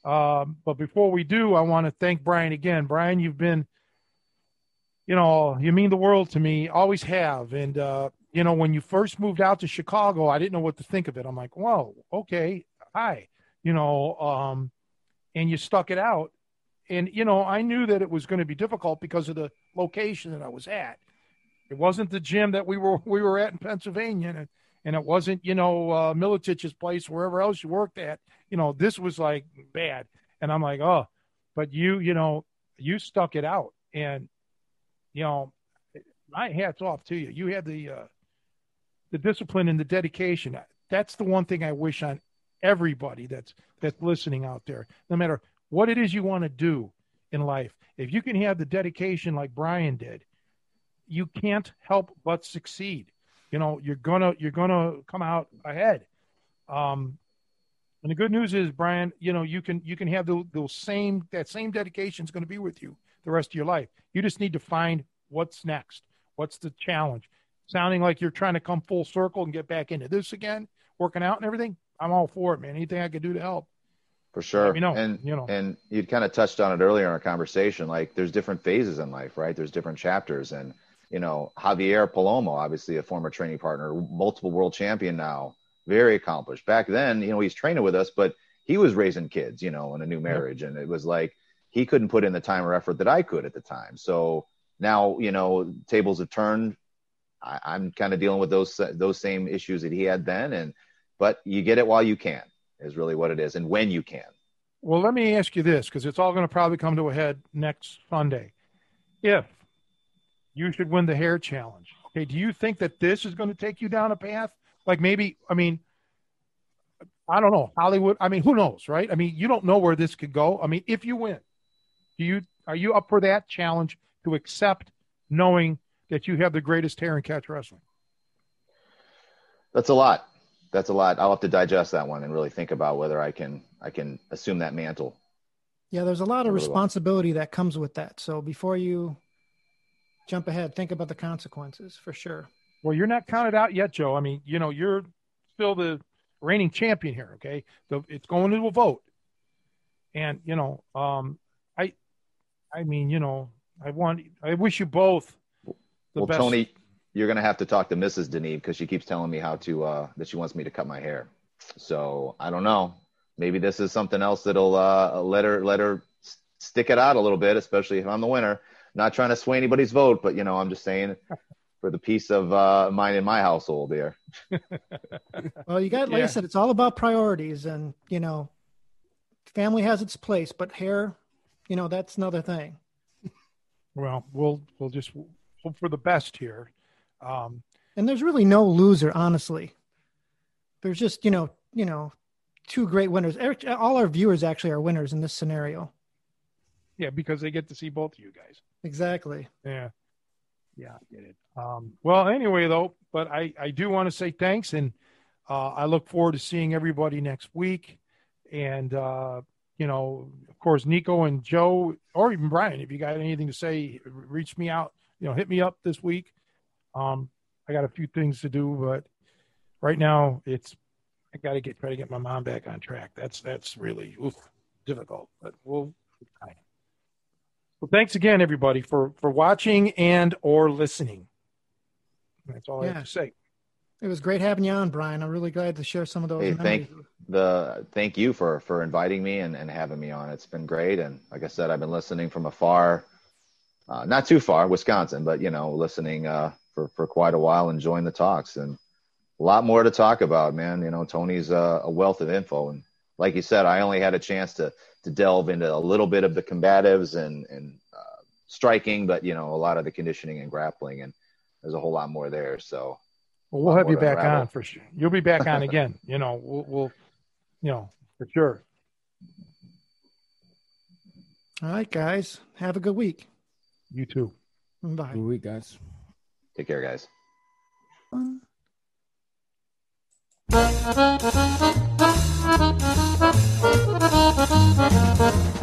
Um, but before we do, I want to thank Brian again. Brian, you've been, you know, you mean the world to me, always have. And, uh, you know, when you first moved out to Chicago, I didn't know what to think of it. I'm like, whoa, okay, hi, you know, um, and you stuck it out. And, you know, I knew that it was going to be difficult because of the location that I was at. It wasn't the gym that we were we were at in Pennsylvania, and and it wasn't you know uh, place wherever else you worked at. You know this was like bad, and I'm like oh, but you you know you stuck it out, and you know my hats off to you. You had the uh, the discipline and the dedication. That's the one thing I wish on everybody that's that's listening out there. No matter what it is you want to do in life, if you can have the dedication like Brian did, you can't help but succeed you know you're gonna you're gonna come out ahead. Um, and the good news is, Brian, you know you can you can have the, the same that same dedication is going to be with you the rest of your life. You just need to find what's next. What's the challenge? Sounding like you're trying to come full circle and get back into this again, working out and everything. I'm all for it, man. Anything I can do to help. For sure. You know, and you know, and you'd kind of touched on it earlier in our conversation. Like, there's different phases in life, right? There's different chapters, and you know, Javier Palomo, obviously a former training partner, multiple world champion now, very accomplished. Back then, you know, he's training with us, but he was raising kids, you know, in a new marriage. Yep. And it was like he couldn't put in the time or effort that I could at the time. So now, you know, tables have turned I, I'm kind of dealing with those those same issues that he had then, and but you get it while you can is really what it is, and when you can. Well, let me ask you this because it's all going to probably come to a head next Sunday. If you should win the hair challenge, okay, do you think that this is going to take you down a path? Like maybe, I mean, I don't know, Hollywood. I mean, who knows, right? I mean, you don't know where this could go. I mean, if you win, do you are you up for that challenge to accept knowing that you have the greatest hair in catch wrestling? That's a lot. That's a lot. I'll have to digest that one and really think about whether I can I can assume that mantle. Yeah, there's a lot of responsibility that comes with that. So before you jump ahead, think about the consequences for sure. Well, you're not counted out yet, Joe. I mean, you know, you're still the reigning champion here. Okay, so it's going to a vote, and you know, um, I, I mean, you know, I want, I wish you both. well, best. Tony, you're going to have to talk to Mrs. DeNeve because she keeps telling me how to uh, that she wants me to cut my hair. So I don't know. Maybe this is something else that'll uh, let her let her stick it out a little bit, especially if I'm the winner. Not trying to sway anybody's vote, but you know, I'm just saying for the peace of uh, mine in my household here. well, you got, like yeah. I said, it's all about priorities, and you know, family has its place, but hair, you know, that's another thing. Well, we'll we'll just hope for the best here. Um, and there's really no loser, honestly. There's just you know you know two great winners. All our viewers actually are winners in this scenario. Yeah, because they get to see both of you guys. Exactly. Yeah. Yeah, I get it. Um, well, anyway, though, but I, I do want to say thanks, and uh, I look forward to seeing everybody next week. And, uh, you know, of course, Nico and Joe, or even Brian, if you got anything to say, reach me out, you know, hit me up this week. Um, I got a few things to do, but right now it's I got to get try to get my mom back on track. That's that's really oof, difficult, but we'll. Well, thanks again, everybody, for for watching and or listening. That's all yeah. I have to say. It was great having you on, Brian. I'm really glad to share some of those. Hey, thank the thank you for for inviting me and, and having me on. It's been great, and like I said, I've been listening from afar, uh, not too far, Wisconsin, but you know, listening uh, for for quite a while, enjoying the talks, and a lot more to talk about, man. You know, Tony's a, a wealth of info, and like you said, I only had a chance to to delve into a little bit of the combatives and and uh, striking, but you know, a lot of the conditioning and grappling, and there's a whole lot more there. So, well, we'll have you back on for sure. You'll be back on again. You know, we'll, we'll, you know, for sure. All right, guys. Have a good week. You too. Bye. Good week, guys. Take care, guys. Thank you.